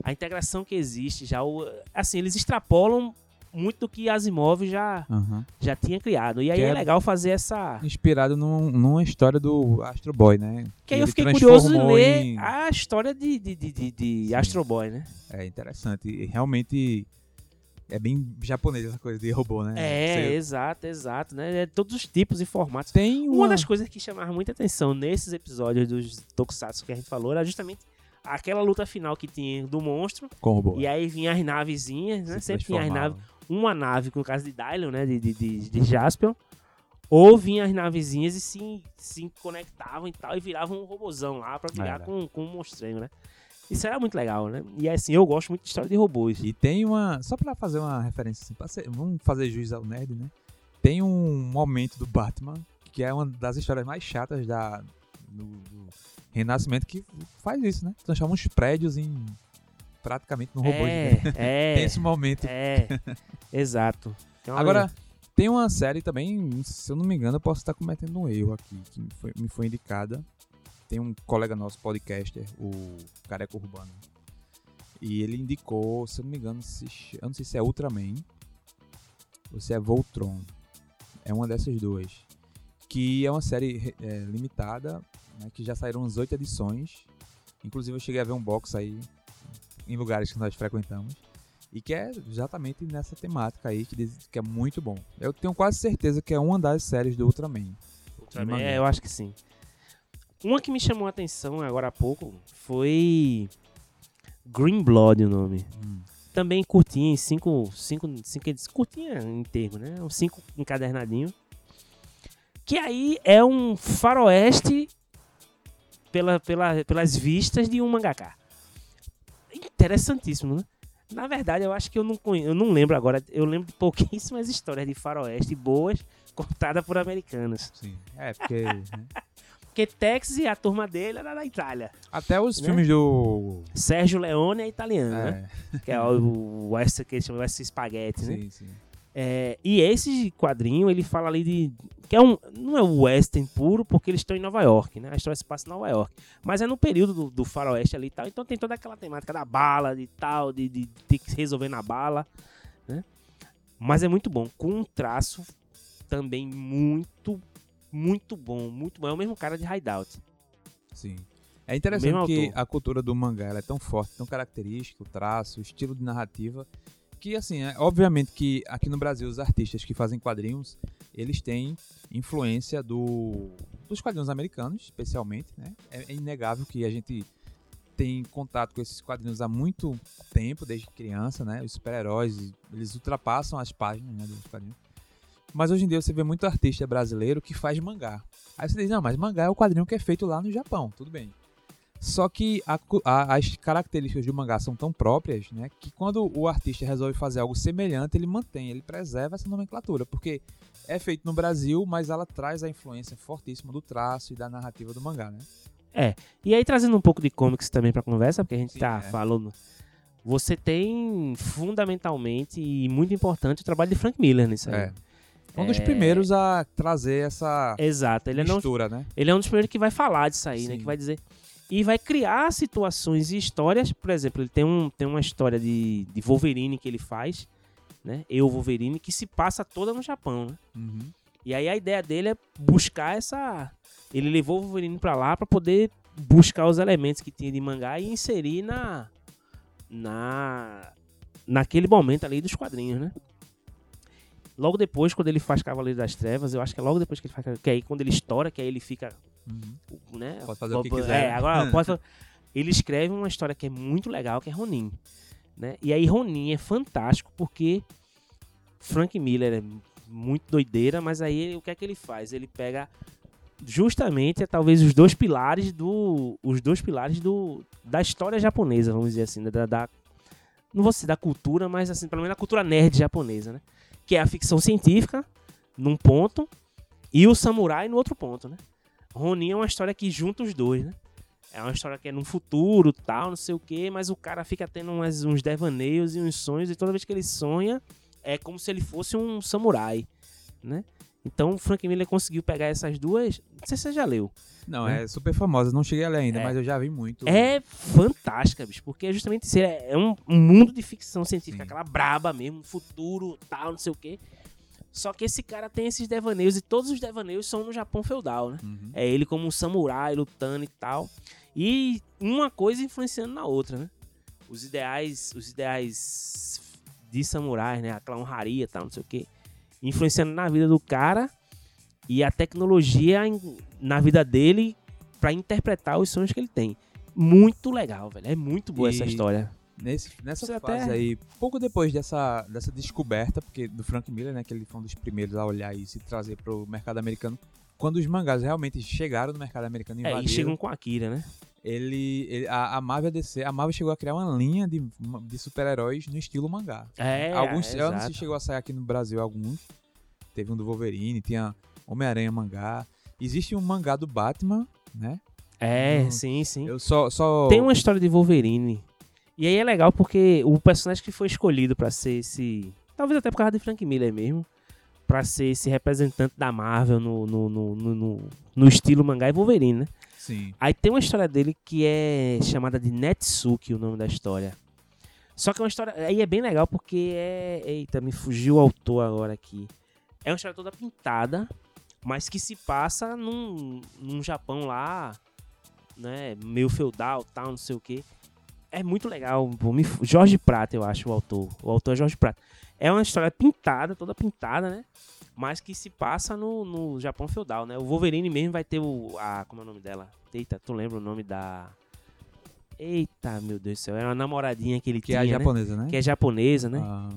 a integração que existe, já o, assim, eles extrapolam muito do que Asimov já, Uhum. já tinha criado. E aí é é- legal fazer essa. Inspirado num- numa história do Astro Boy, né? Que aí eu fiquei curioso em ler em- a história de, de, de, de. Astro Boy, né? É interessante. E realmente é bem japonês essa coisa de robô, né? É, exato, exato, né? É todos os tipos e formatos. tem uma, Uma das coisas que chamava muita atenção nesses episódios dos Tokusatsu que a gente falou era justamente aquela luta final que tinha do monstro. com robô. E aí vinha as navezinhas, né? Se Sempre tinha as naves. Uma nave, no caso de Dylion, né? De, de, de, de Jaspion. Ou vinha as navezinhas e se, se conectavam e tal. E viravam um robozão lá pra brigar Era. com, com um monstrenho, né? Isso era muito legal, né? E assim, eu gosto muito de história de robôs. E tem uma. Só pra fazer uma referência assim, ser- vamos fazer juiz ao nerd, né? Tem um momento do Batman, que é uma das histórias mais chatas da, do, do Renascimento, que faz isso, né? Transforma uns prédios em. Praticamente num robô. é, gigante. é, Tem esse momento. é, exato. Então, Agora, tem uma série também, se eu não me engano, eu posso estar cometendo um erro aqui, que me foi, me foi indicada. Tem um colega nosso, podcaster, o Careca Urbano. E ele indicou, se eu não me engano, se, eu não sei se é Ultraman ou se é Voltron. É uma dessas duas. Que é uma série é, limitada, né, que já saíram uns oito edições. Inclusive eu cheguei a ver um box aí em lugares que nós frequentamos. E que é exatamente nessa temática aí, que, diz, que é muito bom. Eu tenho quase certeza que é uma das séries do Ultraman. Ultraman, é, eu acho que sim. Uma que me chamou a atenção agora há pouco foi Green Blood o nome. Também curtinha em cinco, cinco, cinco. Curtinha em termo, né? Um cinco encadernadinho. Que aí é um faroeste pela, pela, pelas vistas de um mangaká. Interessantíssimo, né? Na verdade, eu acho que eu não conheço, eu não lembro agora. Eu lembro de pouquíssimas histórias de faroeste boas contadas por americanos. Sim. É, porque. né? Porque Texas e a turma dele era da Itália. Até os Né? filmes do. Sérgio Leone é italiano, né? É, Que é o, o West, que eles chamam West Spaghetti, né? sim, sim. É, e esse quadrinho, ele fala ali de. Que é um. Não é o western puro, porque eles estão em Nova York, né? A história se passa em Nova York. Mas é no período do, do faroeste ali e tal. Então tem toda aquela temática da bala, de tal, de, de ter que resolver na bala, né? Mas é muito bom. Com um traço também muito, muito bom. Muito bom. É o mesmo cara de Hideout. Sim. É interessante que a cultura do mangá ela é tão forte, tão característica, o traço, o estilo de narrativa, que assim, é, obviamente que aqui no Brasil os artistas que fazem quadrinhos, eles têm influência do, dos quadrinhos americanos, especialmente, né? É, é inegável que a gente tem contato com esses quadrinhos há muito tempo, desde criança, né? Os super-heróis, eles ultrapassam as páginas né, dos quadrinhos. Mas hoje em dia você vê muito artista brasileiro que faz mangá. Aí você diz, não, mas mangá é o quadrinho que é feito lá no Japão, tudo bem. Só que a a- as características do mangá são tão próprias, né, que quando o artista resolve fazer algo semelhante, ele mantém, ele preserva essa nomenclatura, porque é feito no Brasil, mas ela traz a influência fortíssima do traço e da narrativa do mangá, né? E aí, trazendo um pouco de comics também pra conversa, porque a gente Sim, tá é. falando. Você tem fundamentalmente e muito importante o trabalho de Frank Miller nisso aí. É. Um dos É. primeiros a trazer essa Exato. Ele é, mistura, né? ele é um dos primeiros que vai falar disso aí, né? Sim. Que vai dizer. E vai criar situações e histórias. Por exemplo, ele tem, um, tem uma história de, de Wolverine que ele faz, né? Eu, Wolverine, que se passa toda no Japão, né? Uhum. E aí a ideia dele é buscar essa. Ele levou o Wolverine pra lá pra poder buscar os elementos que tinha de mangá e inserir na. na. naquele momento ali dos quadrinhos, né? Logo depois, quando ele faz Cavaleiro das Trevas, eu acho que é logo depois que ele faz. Que aí quando ele estoura, que aí ele fica. Uhum. Né? Pode fazer o que quiser, É, né? agora fa- Ele escreve uma história que é muito legal, que é Ronin. Né? E aí Ronin é fantástico porque Frank Miller é muito doideira, mas aí ele- o que é que ele faz? Ele pega justamente é, talvez os dois pilares do os dois pilares do da história japonesa, vamos dizer assim, da, da não vou dizer da cultura, mas assim, pelo menos da cultura nerd japonesa, né? Que é a ficção científica num ponto e o samurai no outro ponto, né? Ronin é uma história que junta os dois, né? É uma história que é no futuro, tal, não sei o quê, mas o cara fica tendo umas- uns devaneios e uns sonhos, e toda vez que ele sonha, é como se ele fosse um samurai, né? Então o Frank Miller conseguiu pegar essas duas. Não sei se você já leu. Não, é super famosa, não cheguei a ler ainda, É. mas eu já vi muito. É fantástica, bicho, porque é justamente isso. É é um, um mundo de ficção científica, Sim. aquela braba mesmo, futuro, tal, não sei o quê. Só que esse cara tem esses devaneios, e todos os devaneios são no Japão feudal, né? Uhum. É ele como um samurai lutando e tal. E uma coisa influenciando na outra, né? Os ideais, os ideais de samurai, né? Aquela honraria e tal, não sei o quê. Influenciando na vida do cara e a tecnologia na vida dele pra interpretar os sonhos que ele tem. Muito legal, velho. É muito boa essa E- história. Nesse, nessa Você fase até- aí, pouco depois dessa, dessa descoberta, porque do Frank Miller, né, que ele foi um dos primeiros a olhar e trazer pro mercado americano, quando os mangás realmente chegaram no mercado americano e É, e invadiram, chegam com a Akira, né? ele, ele- a, a Marvel DC, a Marvel chegou a criar uma linha de, de super-heróis no estilo mangá. É, alguns, é, eu não sei se chegou a sair aqui no Brasil alguns. Teve um do Wolverine, tinha Homem-Aranha mangá. Existe um mangá do Batman, né? É, Hum. sim, sim. Eu só só Tem uma história de Wolverine. E aí é legal porque o personagem que foi escolhido pra ser esse. Talvez até por causa de Frank Miller mesmo. Pra ser esse representante da Marvel no, no, no, no, no- estilo mangá é Wolverine, né? Sim. Aí tem uma história dele que é chamada de Netsuki, o nome da história. Só que é uma história. Aí é bem legal porque é. Eita, me fugiu o autor agora aqui. É uma história toda pintada, mas que se passa num, num Japão lá, né? Meio feudal, tal, não sei o quê. É muito legal. Jorge Prata, eu acho, o autor. O autor é Jorge Prata. É uma história pintada, toda pintada, né? Mas que se passa no, no Japão feudal, né? O Wolverine mesmo vai ter o. A, como é o nome dela? Eita, tu lembra o nome da. Eita, meu Deus do céu. Era uma namoradinha que ele Que é tinha. a né? japonesa, né? Que é japonesa, né? Ah,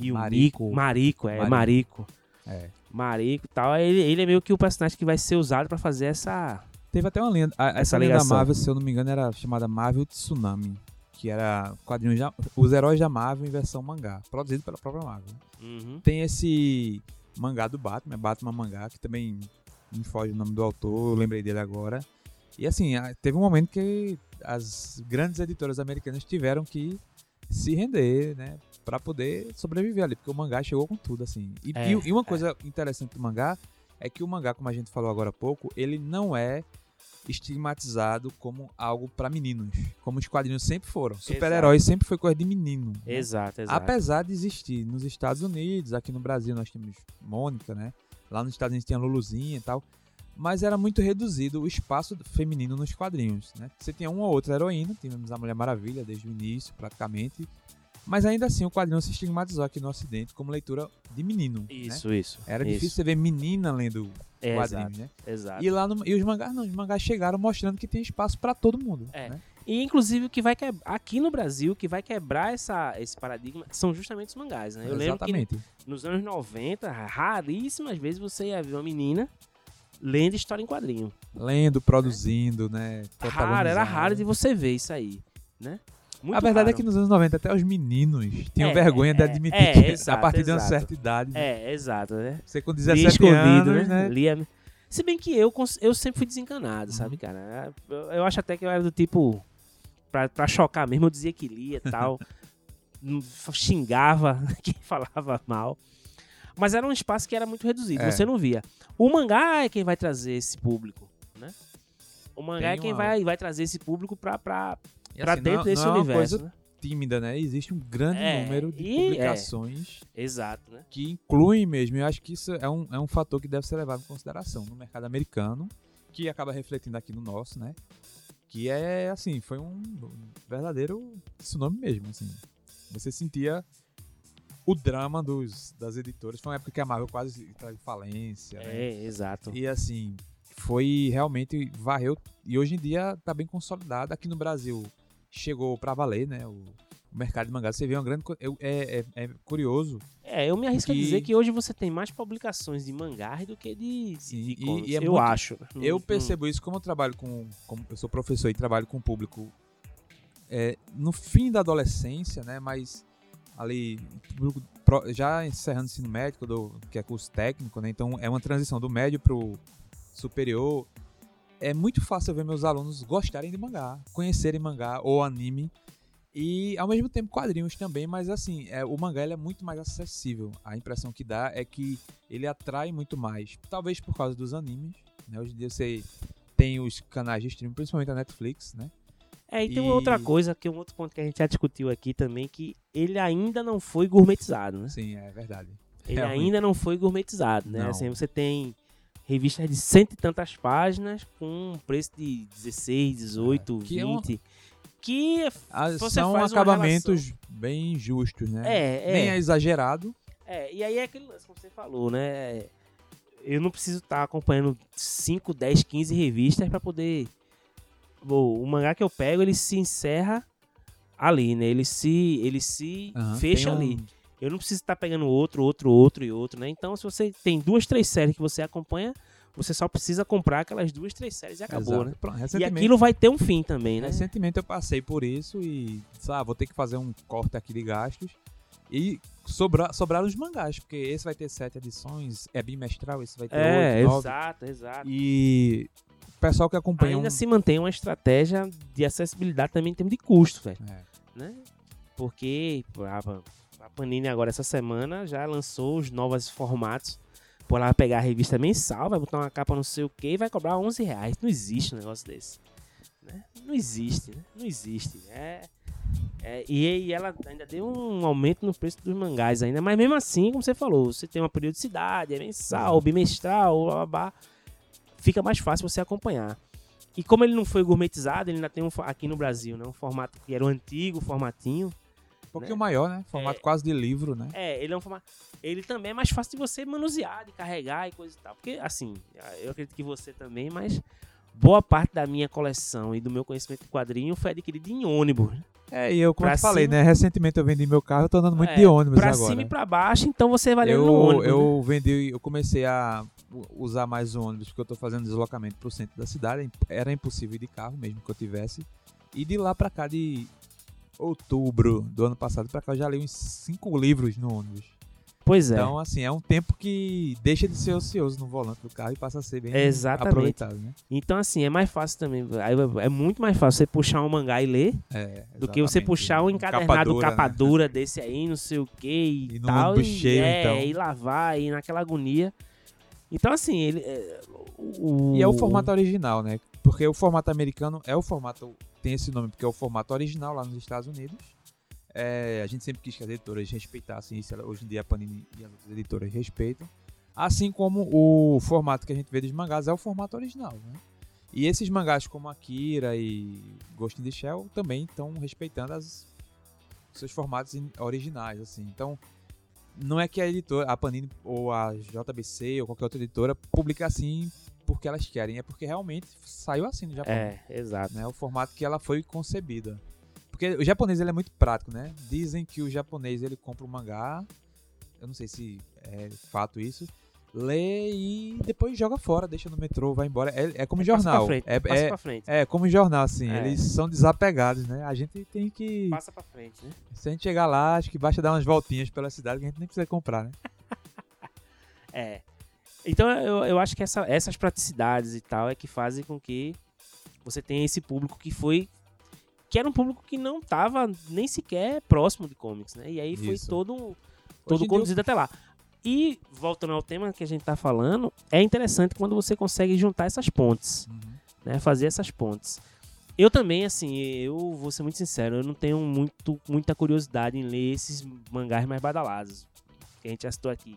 e o Mariko. Mico. Marico, é, Marico. Marico. É. Marico e tal. Ele, ele é meio que o personagem que vai ser usado pra fazer essa. Teve até uma linha. a- essa Essa linha da. Marvel, se eu não me engano, era chamada Marvel Tsunami. Que era quadrinhos da- Os Heróis da Marvel em versão mangá, produzido pela própria Marvel. Uhum. Tem esse mangá do Batman, é Batman mangá, que também me foge o nome do autor, eu lembrei dele agora. E assim, teve um momento que as grandes editoras americanas tiveram que se render, né, Pra poder sobreviver ali, porque o mangá chegou com tudo assim. E, É, e- e uma coisa interessante do mangá é que o mangá, como a gente falou agora há pouco, ele não é estigmatizado como algo pra meninos, como os quadrinhos sempre foram. Super-heróis sempre foi coisa de menino. né? Exato, exato. Apesar de existir nos Estados Unidos, aqui no Brasil nós temos Mônica, né? Lá nos Estados Unidos tinha Luluzinha e tal. Mas era muito reduzido o espaço feminino nos quadrinhos, né? Você tinha uma ou outra heroína, tivemos a Mulher Maravilha desde o início, praticamente. Mas ainda assim o quadrinho se estigmatizou aqui no Ocidente como leitura de menino. né? Isso, isso. Era isso. difícil você ver menina lendo É, quadrinhos, exato, né? exato. E lá no, e os mangás não, os mangás chegaram mostrando que tem espaço pra todo mundo. É. né? E inclusive o que vai quebrar aqui no Brasil, o que vai quebrar essa, esse paradigma são justamente os mangás, né? Eu lembro que Exatamente. nos anos 90, raríssimas vezes você ia ver uma menina lendo história em quadrinho. Lendo, produzindo, né? Raro, era raro de você ver isso aí, né? Muito a verdade é raro. que nos anos 90 até os meninos tinham É, vergonha de é, admitir é, que exato, a partir de uma exato. certa idade, né? É, exato, né? você com Lia 17 escondido, anos, né? né? Lia... Se bem que eu, eu sempre fui desencanado, Uhum. sabe, cara? Eu, eu acho até que eu era do tipo, pra, pra chocar mesmo, eu dizia que lia e tal. Xingava quem falava mal. Mas era um espaço que era muito reduzido, É. você não via. O mangá é quem vai trazer esse público, né? O mangá Tem é quem uma- vai, vai trazer esse público pra, pra, E pra assim, dentro não, desse não é uma universo, coisa né? tímida, né? Existe um grande É, número de e- é. publicações Exato, né? que incluem mesmo. Eu acho que isso é um, é um fator que deve ser levado em consideração no mercado americano, que acaba refletindo aqui no nosso, né? Que é, assim, foi um verdadeiro tsunami mesmo, assim. Você sentia o drama dos, das editoras. Foi uma época que a Marvel quase em falência, né? É, exato. E assim, foi realmente varreu e hoje em dia tá bem consolidado aqui no Brasil. Chegou pra valer, né? O, o mercado de mangá. Você vê uma grande eu- é, é, é curioso. É, eu me arrisco a que- dizer que hoje você tem mais publicações de mangás do que de, Sim, de e- e é eu muito- acho. né? Eu Hum, percebo isso como eu trabalho com, como eu sou professor e trabalho com o público é, no fim da adolescência, né? Mas ali já encerrando o ensino médico, do, que é curso técnico, né? Então é uma transição do médio pro superior. É muito fácil ver meus alunos gostarem de mangá, conhecerem mangá ou anime e ao mesmo tempo quadrinhos também, mas assim, é, o mangá é muito mais acessível. A impressão que dá é que ele atrai muito mais, talvez por causa dos animes. Né? Hoje em dia você tem os canais de streaming, principalmente a Netflix, né? É, e tem uma E- outra coisa, que é um outro ponto que a gente já discutiu aqui também, que ele ainda não foi gourmetizado, né? Sim, é verdade. Ele Realmente. ainda não foi gourmetizado, né? Não. Assim, você tem revistas de cento e tantas páginas com um preço de 16, 18, que é uma- 20. Que Ah, Você são faz uma acabamentos bem justos, né? é, Nem é é, exagerado. é. E aí é lance, como você falou, né? Eu não preciso estar acompanhando 5, 10, 15 revistas pra poder. Bom, o mangá que eu pego, ele se encerra ali, né? Ele se, ele se Aham, fecha um- ali. Eu não preciso estar pegando outro, outro, outro e outro, né? Então, se você tem duas, três séries que você acompanha, você só precisa comprar aquelas duas, três séries e acabou, Exato. né? Pronto, E aquilo vai ter um fim também, né? recentemente eu passei por isso e ah, vou ter que fazer um corte aqui de gastos. E sobra, sobraram os mangás, porque esse vai ter sete edições, é bimestral, esse vai ter É, oito, nove. exato, exato. E o pessoal que acompanha Ainda um- se mantém uma estratégia de acessibilidade também em termos de custo, velho. É. Né? Porque a, Panini agora essa semana já lançou os novos formatos. Por vai pegar a revista mensal, vai botar uma capa não sei o que e vai cobrar 11 reais. Não existe um negócio desse. né? Não existe, né? Não existe. É, é, e, e ela ainda deu um aumento no preço dos mangás ainda. Mas mesmo assim, como você falou, você tem uma periodicidade, é mensal, bimestral, blá, blá, blá, fica mais fácil você acompanhar. E como ele não foi gourmetizado, ele ainda tem um, aqui no Brasil, né? Um formato que era o antigo formatinho. Um pouquinho né? maior, né? Formato É. quase de livro, né? É, ele é um formato. Ele também é mais fácil de você manusear, de carregar e coisa e tal. Porque, assim, eu acredito que você também, mas boa parte da minha coleção e do meu conhecimento de quadrinho foi adquirido em ônibus. né? É, e eu, como Pra eu falei, cima- né? Recentemente eu vendi meu carro, eu tô andando muito É, de ônibus pra agora. cima e pra baixo, então você vai eu, no ônibus. né? eu vendi, eu comecei a usar mais o ônibus porque eu tô fazendo deslocamento pro centro da cidade. Era impossível ir de carro mesmo que eu tivesse. E de lá pra cá de outubro do ano passado pra cá, eu já li uns cinco livros no ônibus. Pois é. Então, assim, é um tempo que deixa de ser ocioso no volante do carro e passa a ser bem Exatamente. aproveitado, né? Então, assim, é mais fácil também. É muito mais fácil você puxar um mangá e ler É, do que você puxar um encadernado capa né? dura desse aí, não sei o que e, E tal. E, cheio, é, então. e lavar, e naquela agonia. Então, assim, ele. é, o, E é o formato original, né? Porque o formato americano é o formato. Tem esse nome porque é o formato original lá nos Estados Unidos. É, a gente sempre quis que as editoras respeitassem isso. Hoje em dia a Panini e as outras editoras respeitam. Assim como o formato que a gente vê dos mangás é o formato original, né? E esses mangás como Akira e Ghost in the Shell também estão respeitando as, seus formatos in- originais, assim. Então, não é que a editora, a Panini ou a JBC ou qualquer outra editora publica assim porque elas querem, é porque realmente saiu assim no Japão. É, exato. Né? O formato que ela foi concebida. Porque o japonês ele é muito prático, né? Dizem que o japonês ele compra um mangá, eu não sei se é fato isso, lê e depois joga fora, deixa no metrô, vai embora. É, é como Passa jornal. pra frente. é, passa é, pra frente. é como jornal, assim. É. Eles são desapegados, né? A gente tem que. Passa pra frente, né? Se a gente chegar lá, acho que basta dar umas voltinhas pela cidade que a gente nem precisa comprar, né? É. Então eu, eu acho que essa- essas praticidades e tal é que fazem com que você tenha esse público que foi. Que era um público que não tava nem sequer próximo de comics, né? E aí foi Isso. todo, todo conduzido até lá. E, voltando ao tema que a gente tá falando, é interessante quando você consegue juntar essas pontes, Uhum. né? Fazer essas pontes. Eu também, assim, eu vou ser muito sincero, eu não tenho muito, muita curiosidade em ler esses mangás mais badalados. Que a gente já citou aqui.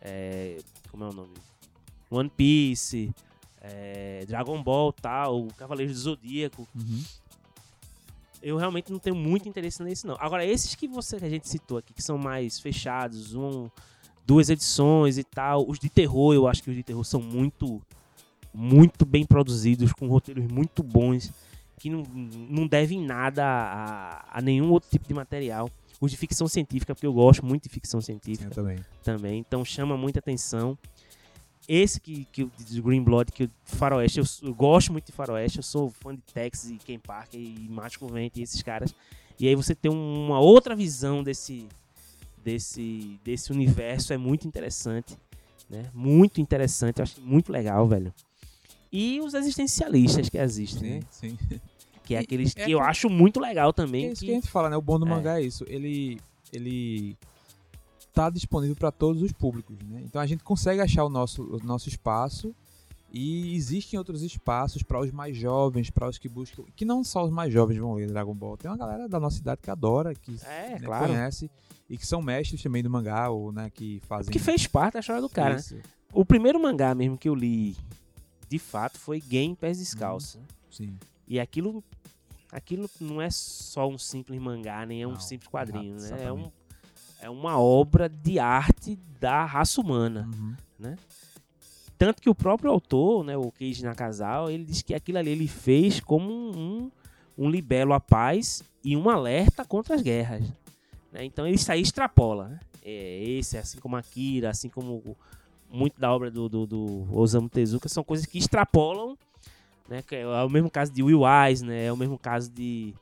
É, como é o nome? One Piece, é, Dragon Ball tal, Cavaleiros do Zodíaco. Uhum. Eu realmente não tenho muito interesse nesse, não. Agora, esses que você que a gente citou aqui, que são mais fechados, um, duas edições e tal, os de terror, eu acho que os de terror são muito, muito bem produzidos, com roteiros muito bons, que não, não devem nada a, a nenhum outro tipo de material. Os de ficção científica, porque eu gosto muito de ficção científica eu também. também, então chama muita atenção. Esse que, que de Green Blood, que eu, Faroeste, eu, eu gosto muito de Faroeste, eu sou fã de Tex e Ken Parker e Mágico Vento e esses caras. E aí você tem um- uma outra visão desse, desse, desse universo, é muito interessante, né? Muito interessante, eu acho muito legal, velho. E os existencialistas que existem, Sim, né? sim. Que é aqueles é que eu acho muito legal É também. isso que que- a gente fala, né? O bom do É. mangá é isso. Ele, ele tá disponível para todos os públicos, né? Então a gente consegue achar o nosso, o nosso espaço e existem outros espaços para os mais jovens, para os que buscam, que não só os mais jovens vão ler Dragon Ball. Tem uma galera da nossa idade que adora, que É, né, claro. conhece e que são mestres também do mangá ou né, que fazem Que fez parte da história do cara, né? O primeiro mangá mesmo que eu li, de fato, foi Game Pés Descalços. né? Sim. E aquilo, aquilo não é só um simples mangá, nem é um Não, simples quadrinho, né? É, um, é uma obra de arte da raça humana. Uhum. Tanto que o próprio autor, né, o Keiji Nakazal, ele diz que aquilo ali ele fez como um, um, libelo à paz e um alerta contra as guerras. né? Então ele aí extrapola. Né? É, esse, assim como Akira, assim como muito da obra do, do, do Osamu Tezuka, são coisas que extrapolam. Né? Que é o mesmo caso de Will Wise, né? é o mesmo caso de,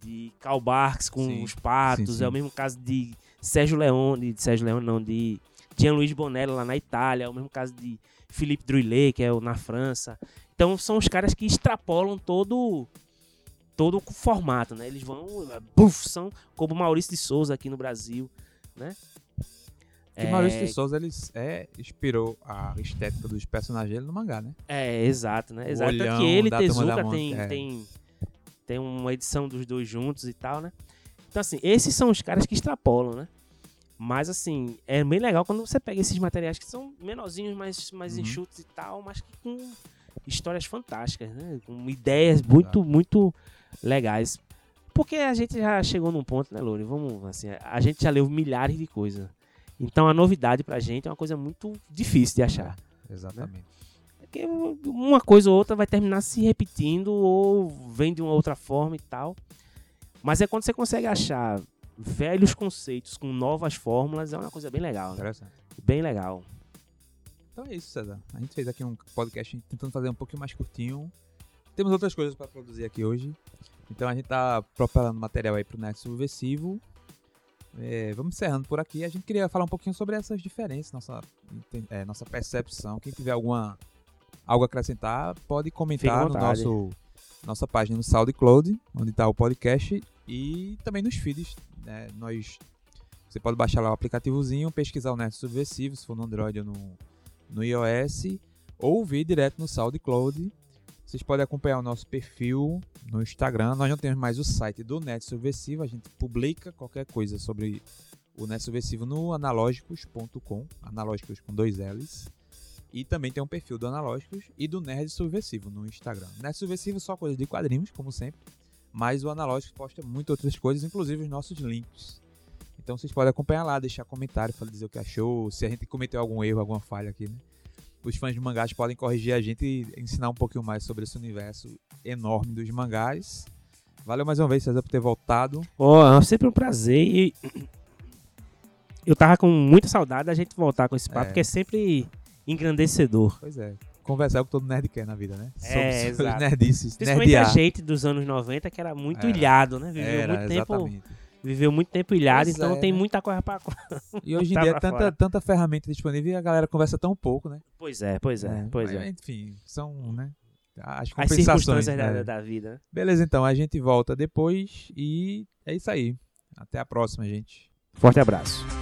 de Karl Barks com Sim, os patos, sim, sim. é o mesmo caso de Sérgio Leone, de Sérgio Leone não, de Gianluigi Bonello lá na Itália, é o mesmo caso de Philippe Druillet, que é o na França. Então são os caras que extrapolam todo todo o formato, né? Eles vão, buf, são como Maurício de Souza aqui no Brasil, né? Que Maurício de Souza ele é, inspirou a estética dos personagens dele no mangá, né? É, exato, né? O Exato. Olhão que ele e Tezuka tem, é. tem, tem uma edição dos dois juntos e tal, né? Então, assim, esses são os caras que extrapolam, né? Mas, assim, é bem legal quando você pega esses materiais que são menorzinhos, mais, mais Uhum. enxutos e tal, mas que com histórias fantásticas, né? Com ideias muito, muito legais. Porque a gente já chegou num ponto, né, Loure? Vamos, assim, a gente já leu milhares de coisas. Então, a novidade pra gente é uma coisa muito difícil de achar. Exatamente. Porque uma coisa ou outra vai terminar se repetindo ou vem de uma outra forma e tal. Mas é quando você consegue achar velhos conceitos com novas fórmulas, é uma coisa bem legal, né? Interessante. Bem legal. Então é isso, César. A gente fez aqui um podcast tentando fazer um pouquinho mais curtinho. Temos outras coisas para produzir aqui hoje. Então a gente tá propelando material aí pro Nerd Subversivo. É, vamos encerrando por aqui. A gente queria falar um pouquinho sobre essas diferenças, nossa, é, nossa percepção. Quem tiver alguma algo a acrescentar, pode comentar no nosso nossa página no SoundCloud, onde está o podcast, e também nos feeds. Né? Nós, você pode baixar lá o aplicativozinho, pesquisar o Nerd Subversivo, se for no Android ou no, no iOS, ou ouvir direto no SoundCloud. Vocês podem acompanhar o nosso perfil no Instagram. Nós não temos mais o site do Net Subversivo, a gente publica qualquer coisa sobre o Net Subversivo no analógicos.com, analógicos com dois L's. E também tem um perfil do Analógicos e do Nerd Subversivo no Instagram. Nerd Subversivo só coisas de quadrinhos, como sempre. Mas o Analógicos posta muitas outras coisas, inclusive os nossos links. Então vocês podem acompanhar lá, deixar comentário, dizer o que achou, se a gente cometeu algum erro, alguma falha aqui, né? Os fãs de mangás podem corrigir a gente e ensinar um pouquinho mais sobre esse universo enorme dos mangás. Valeu mais uma vez, César, por ter voltado. Oh, é sempre um prazer e eu tava com muita saudade da gente voltar com esse papo, é. porque é sempre engrandecedor. Pois é. Conversar com todo nerd quer na vida, né? É, sobre, exato. nerdices. Principalmente a gente dos anos 90, que era muito era. ilhado, né? Viveu era, muito tempo. Exatamente. Viveu muito tempo ilhado, pois então é, tem né? muita coisa pra. E hoje em dia é tanta, tanta ferramenta disponível e a galera conversa tão pouco, né? Pois é, pois é, é pois é. Enfim, são, né? As, as circunstâncias né? da, da vida. Né? Beleza, então, a gente volta depois e é isso aí. Até a próxima, gente. Forte abraço.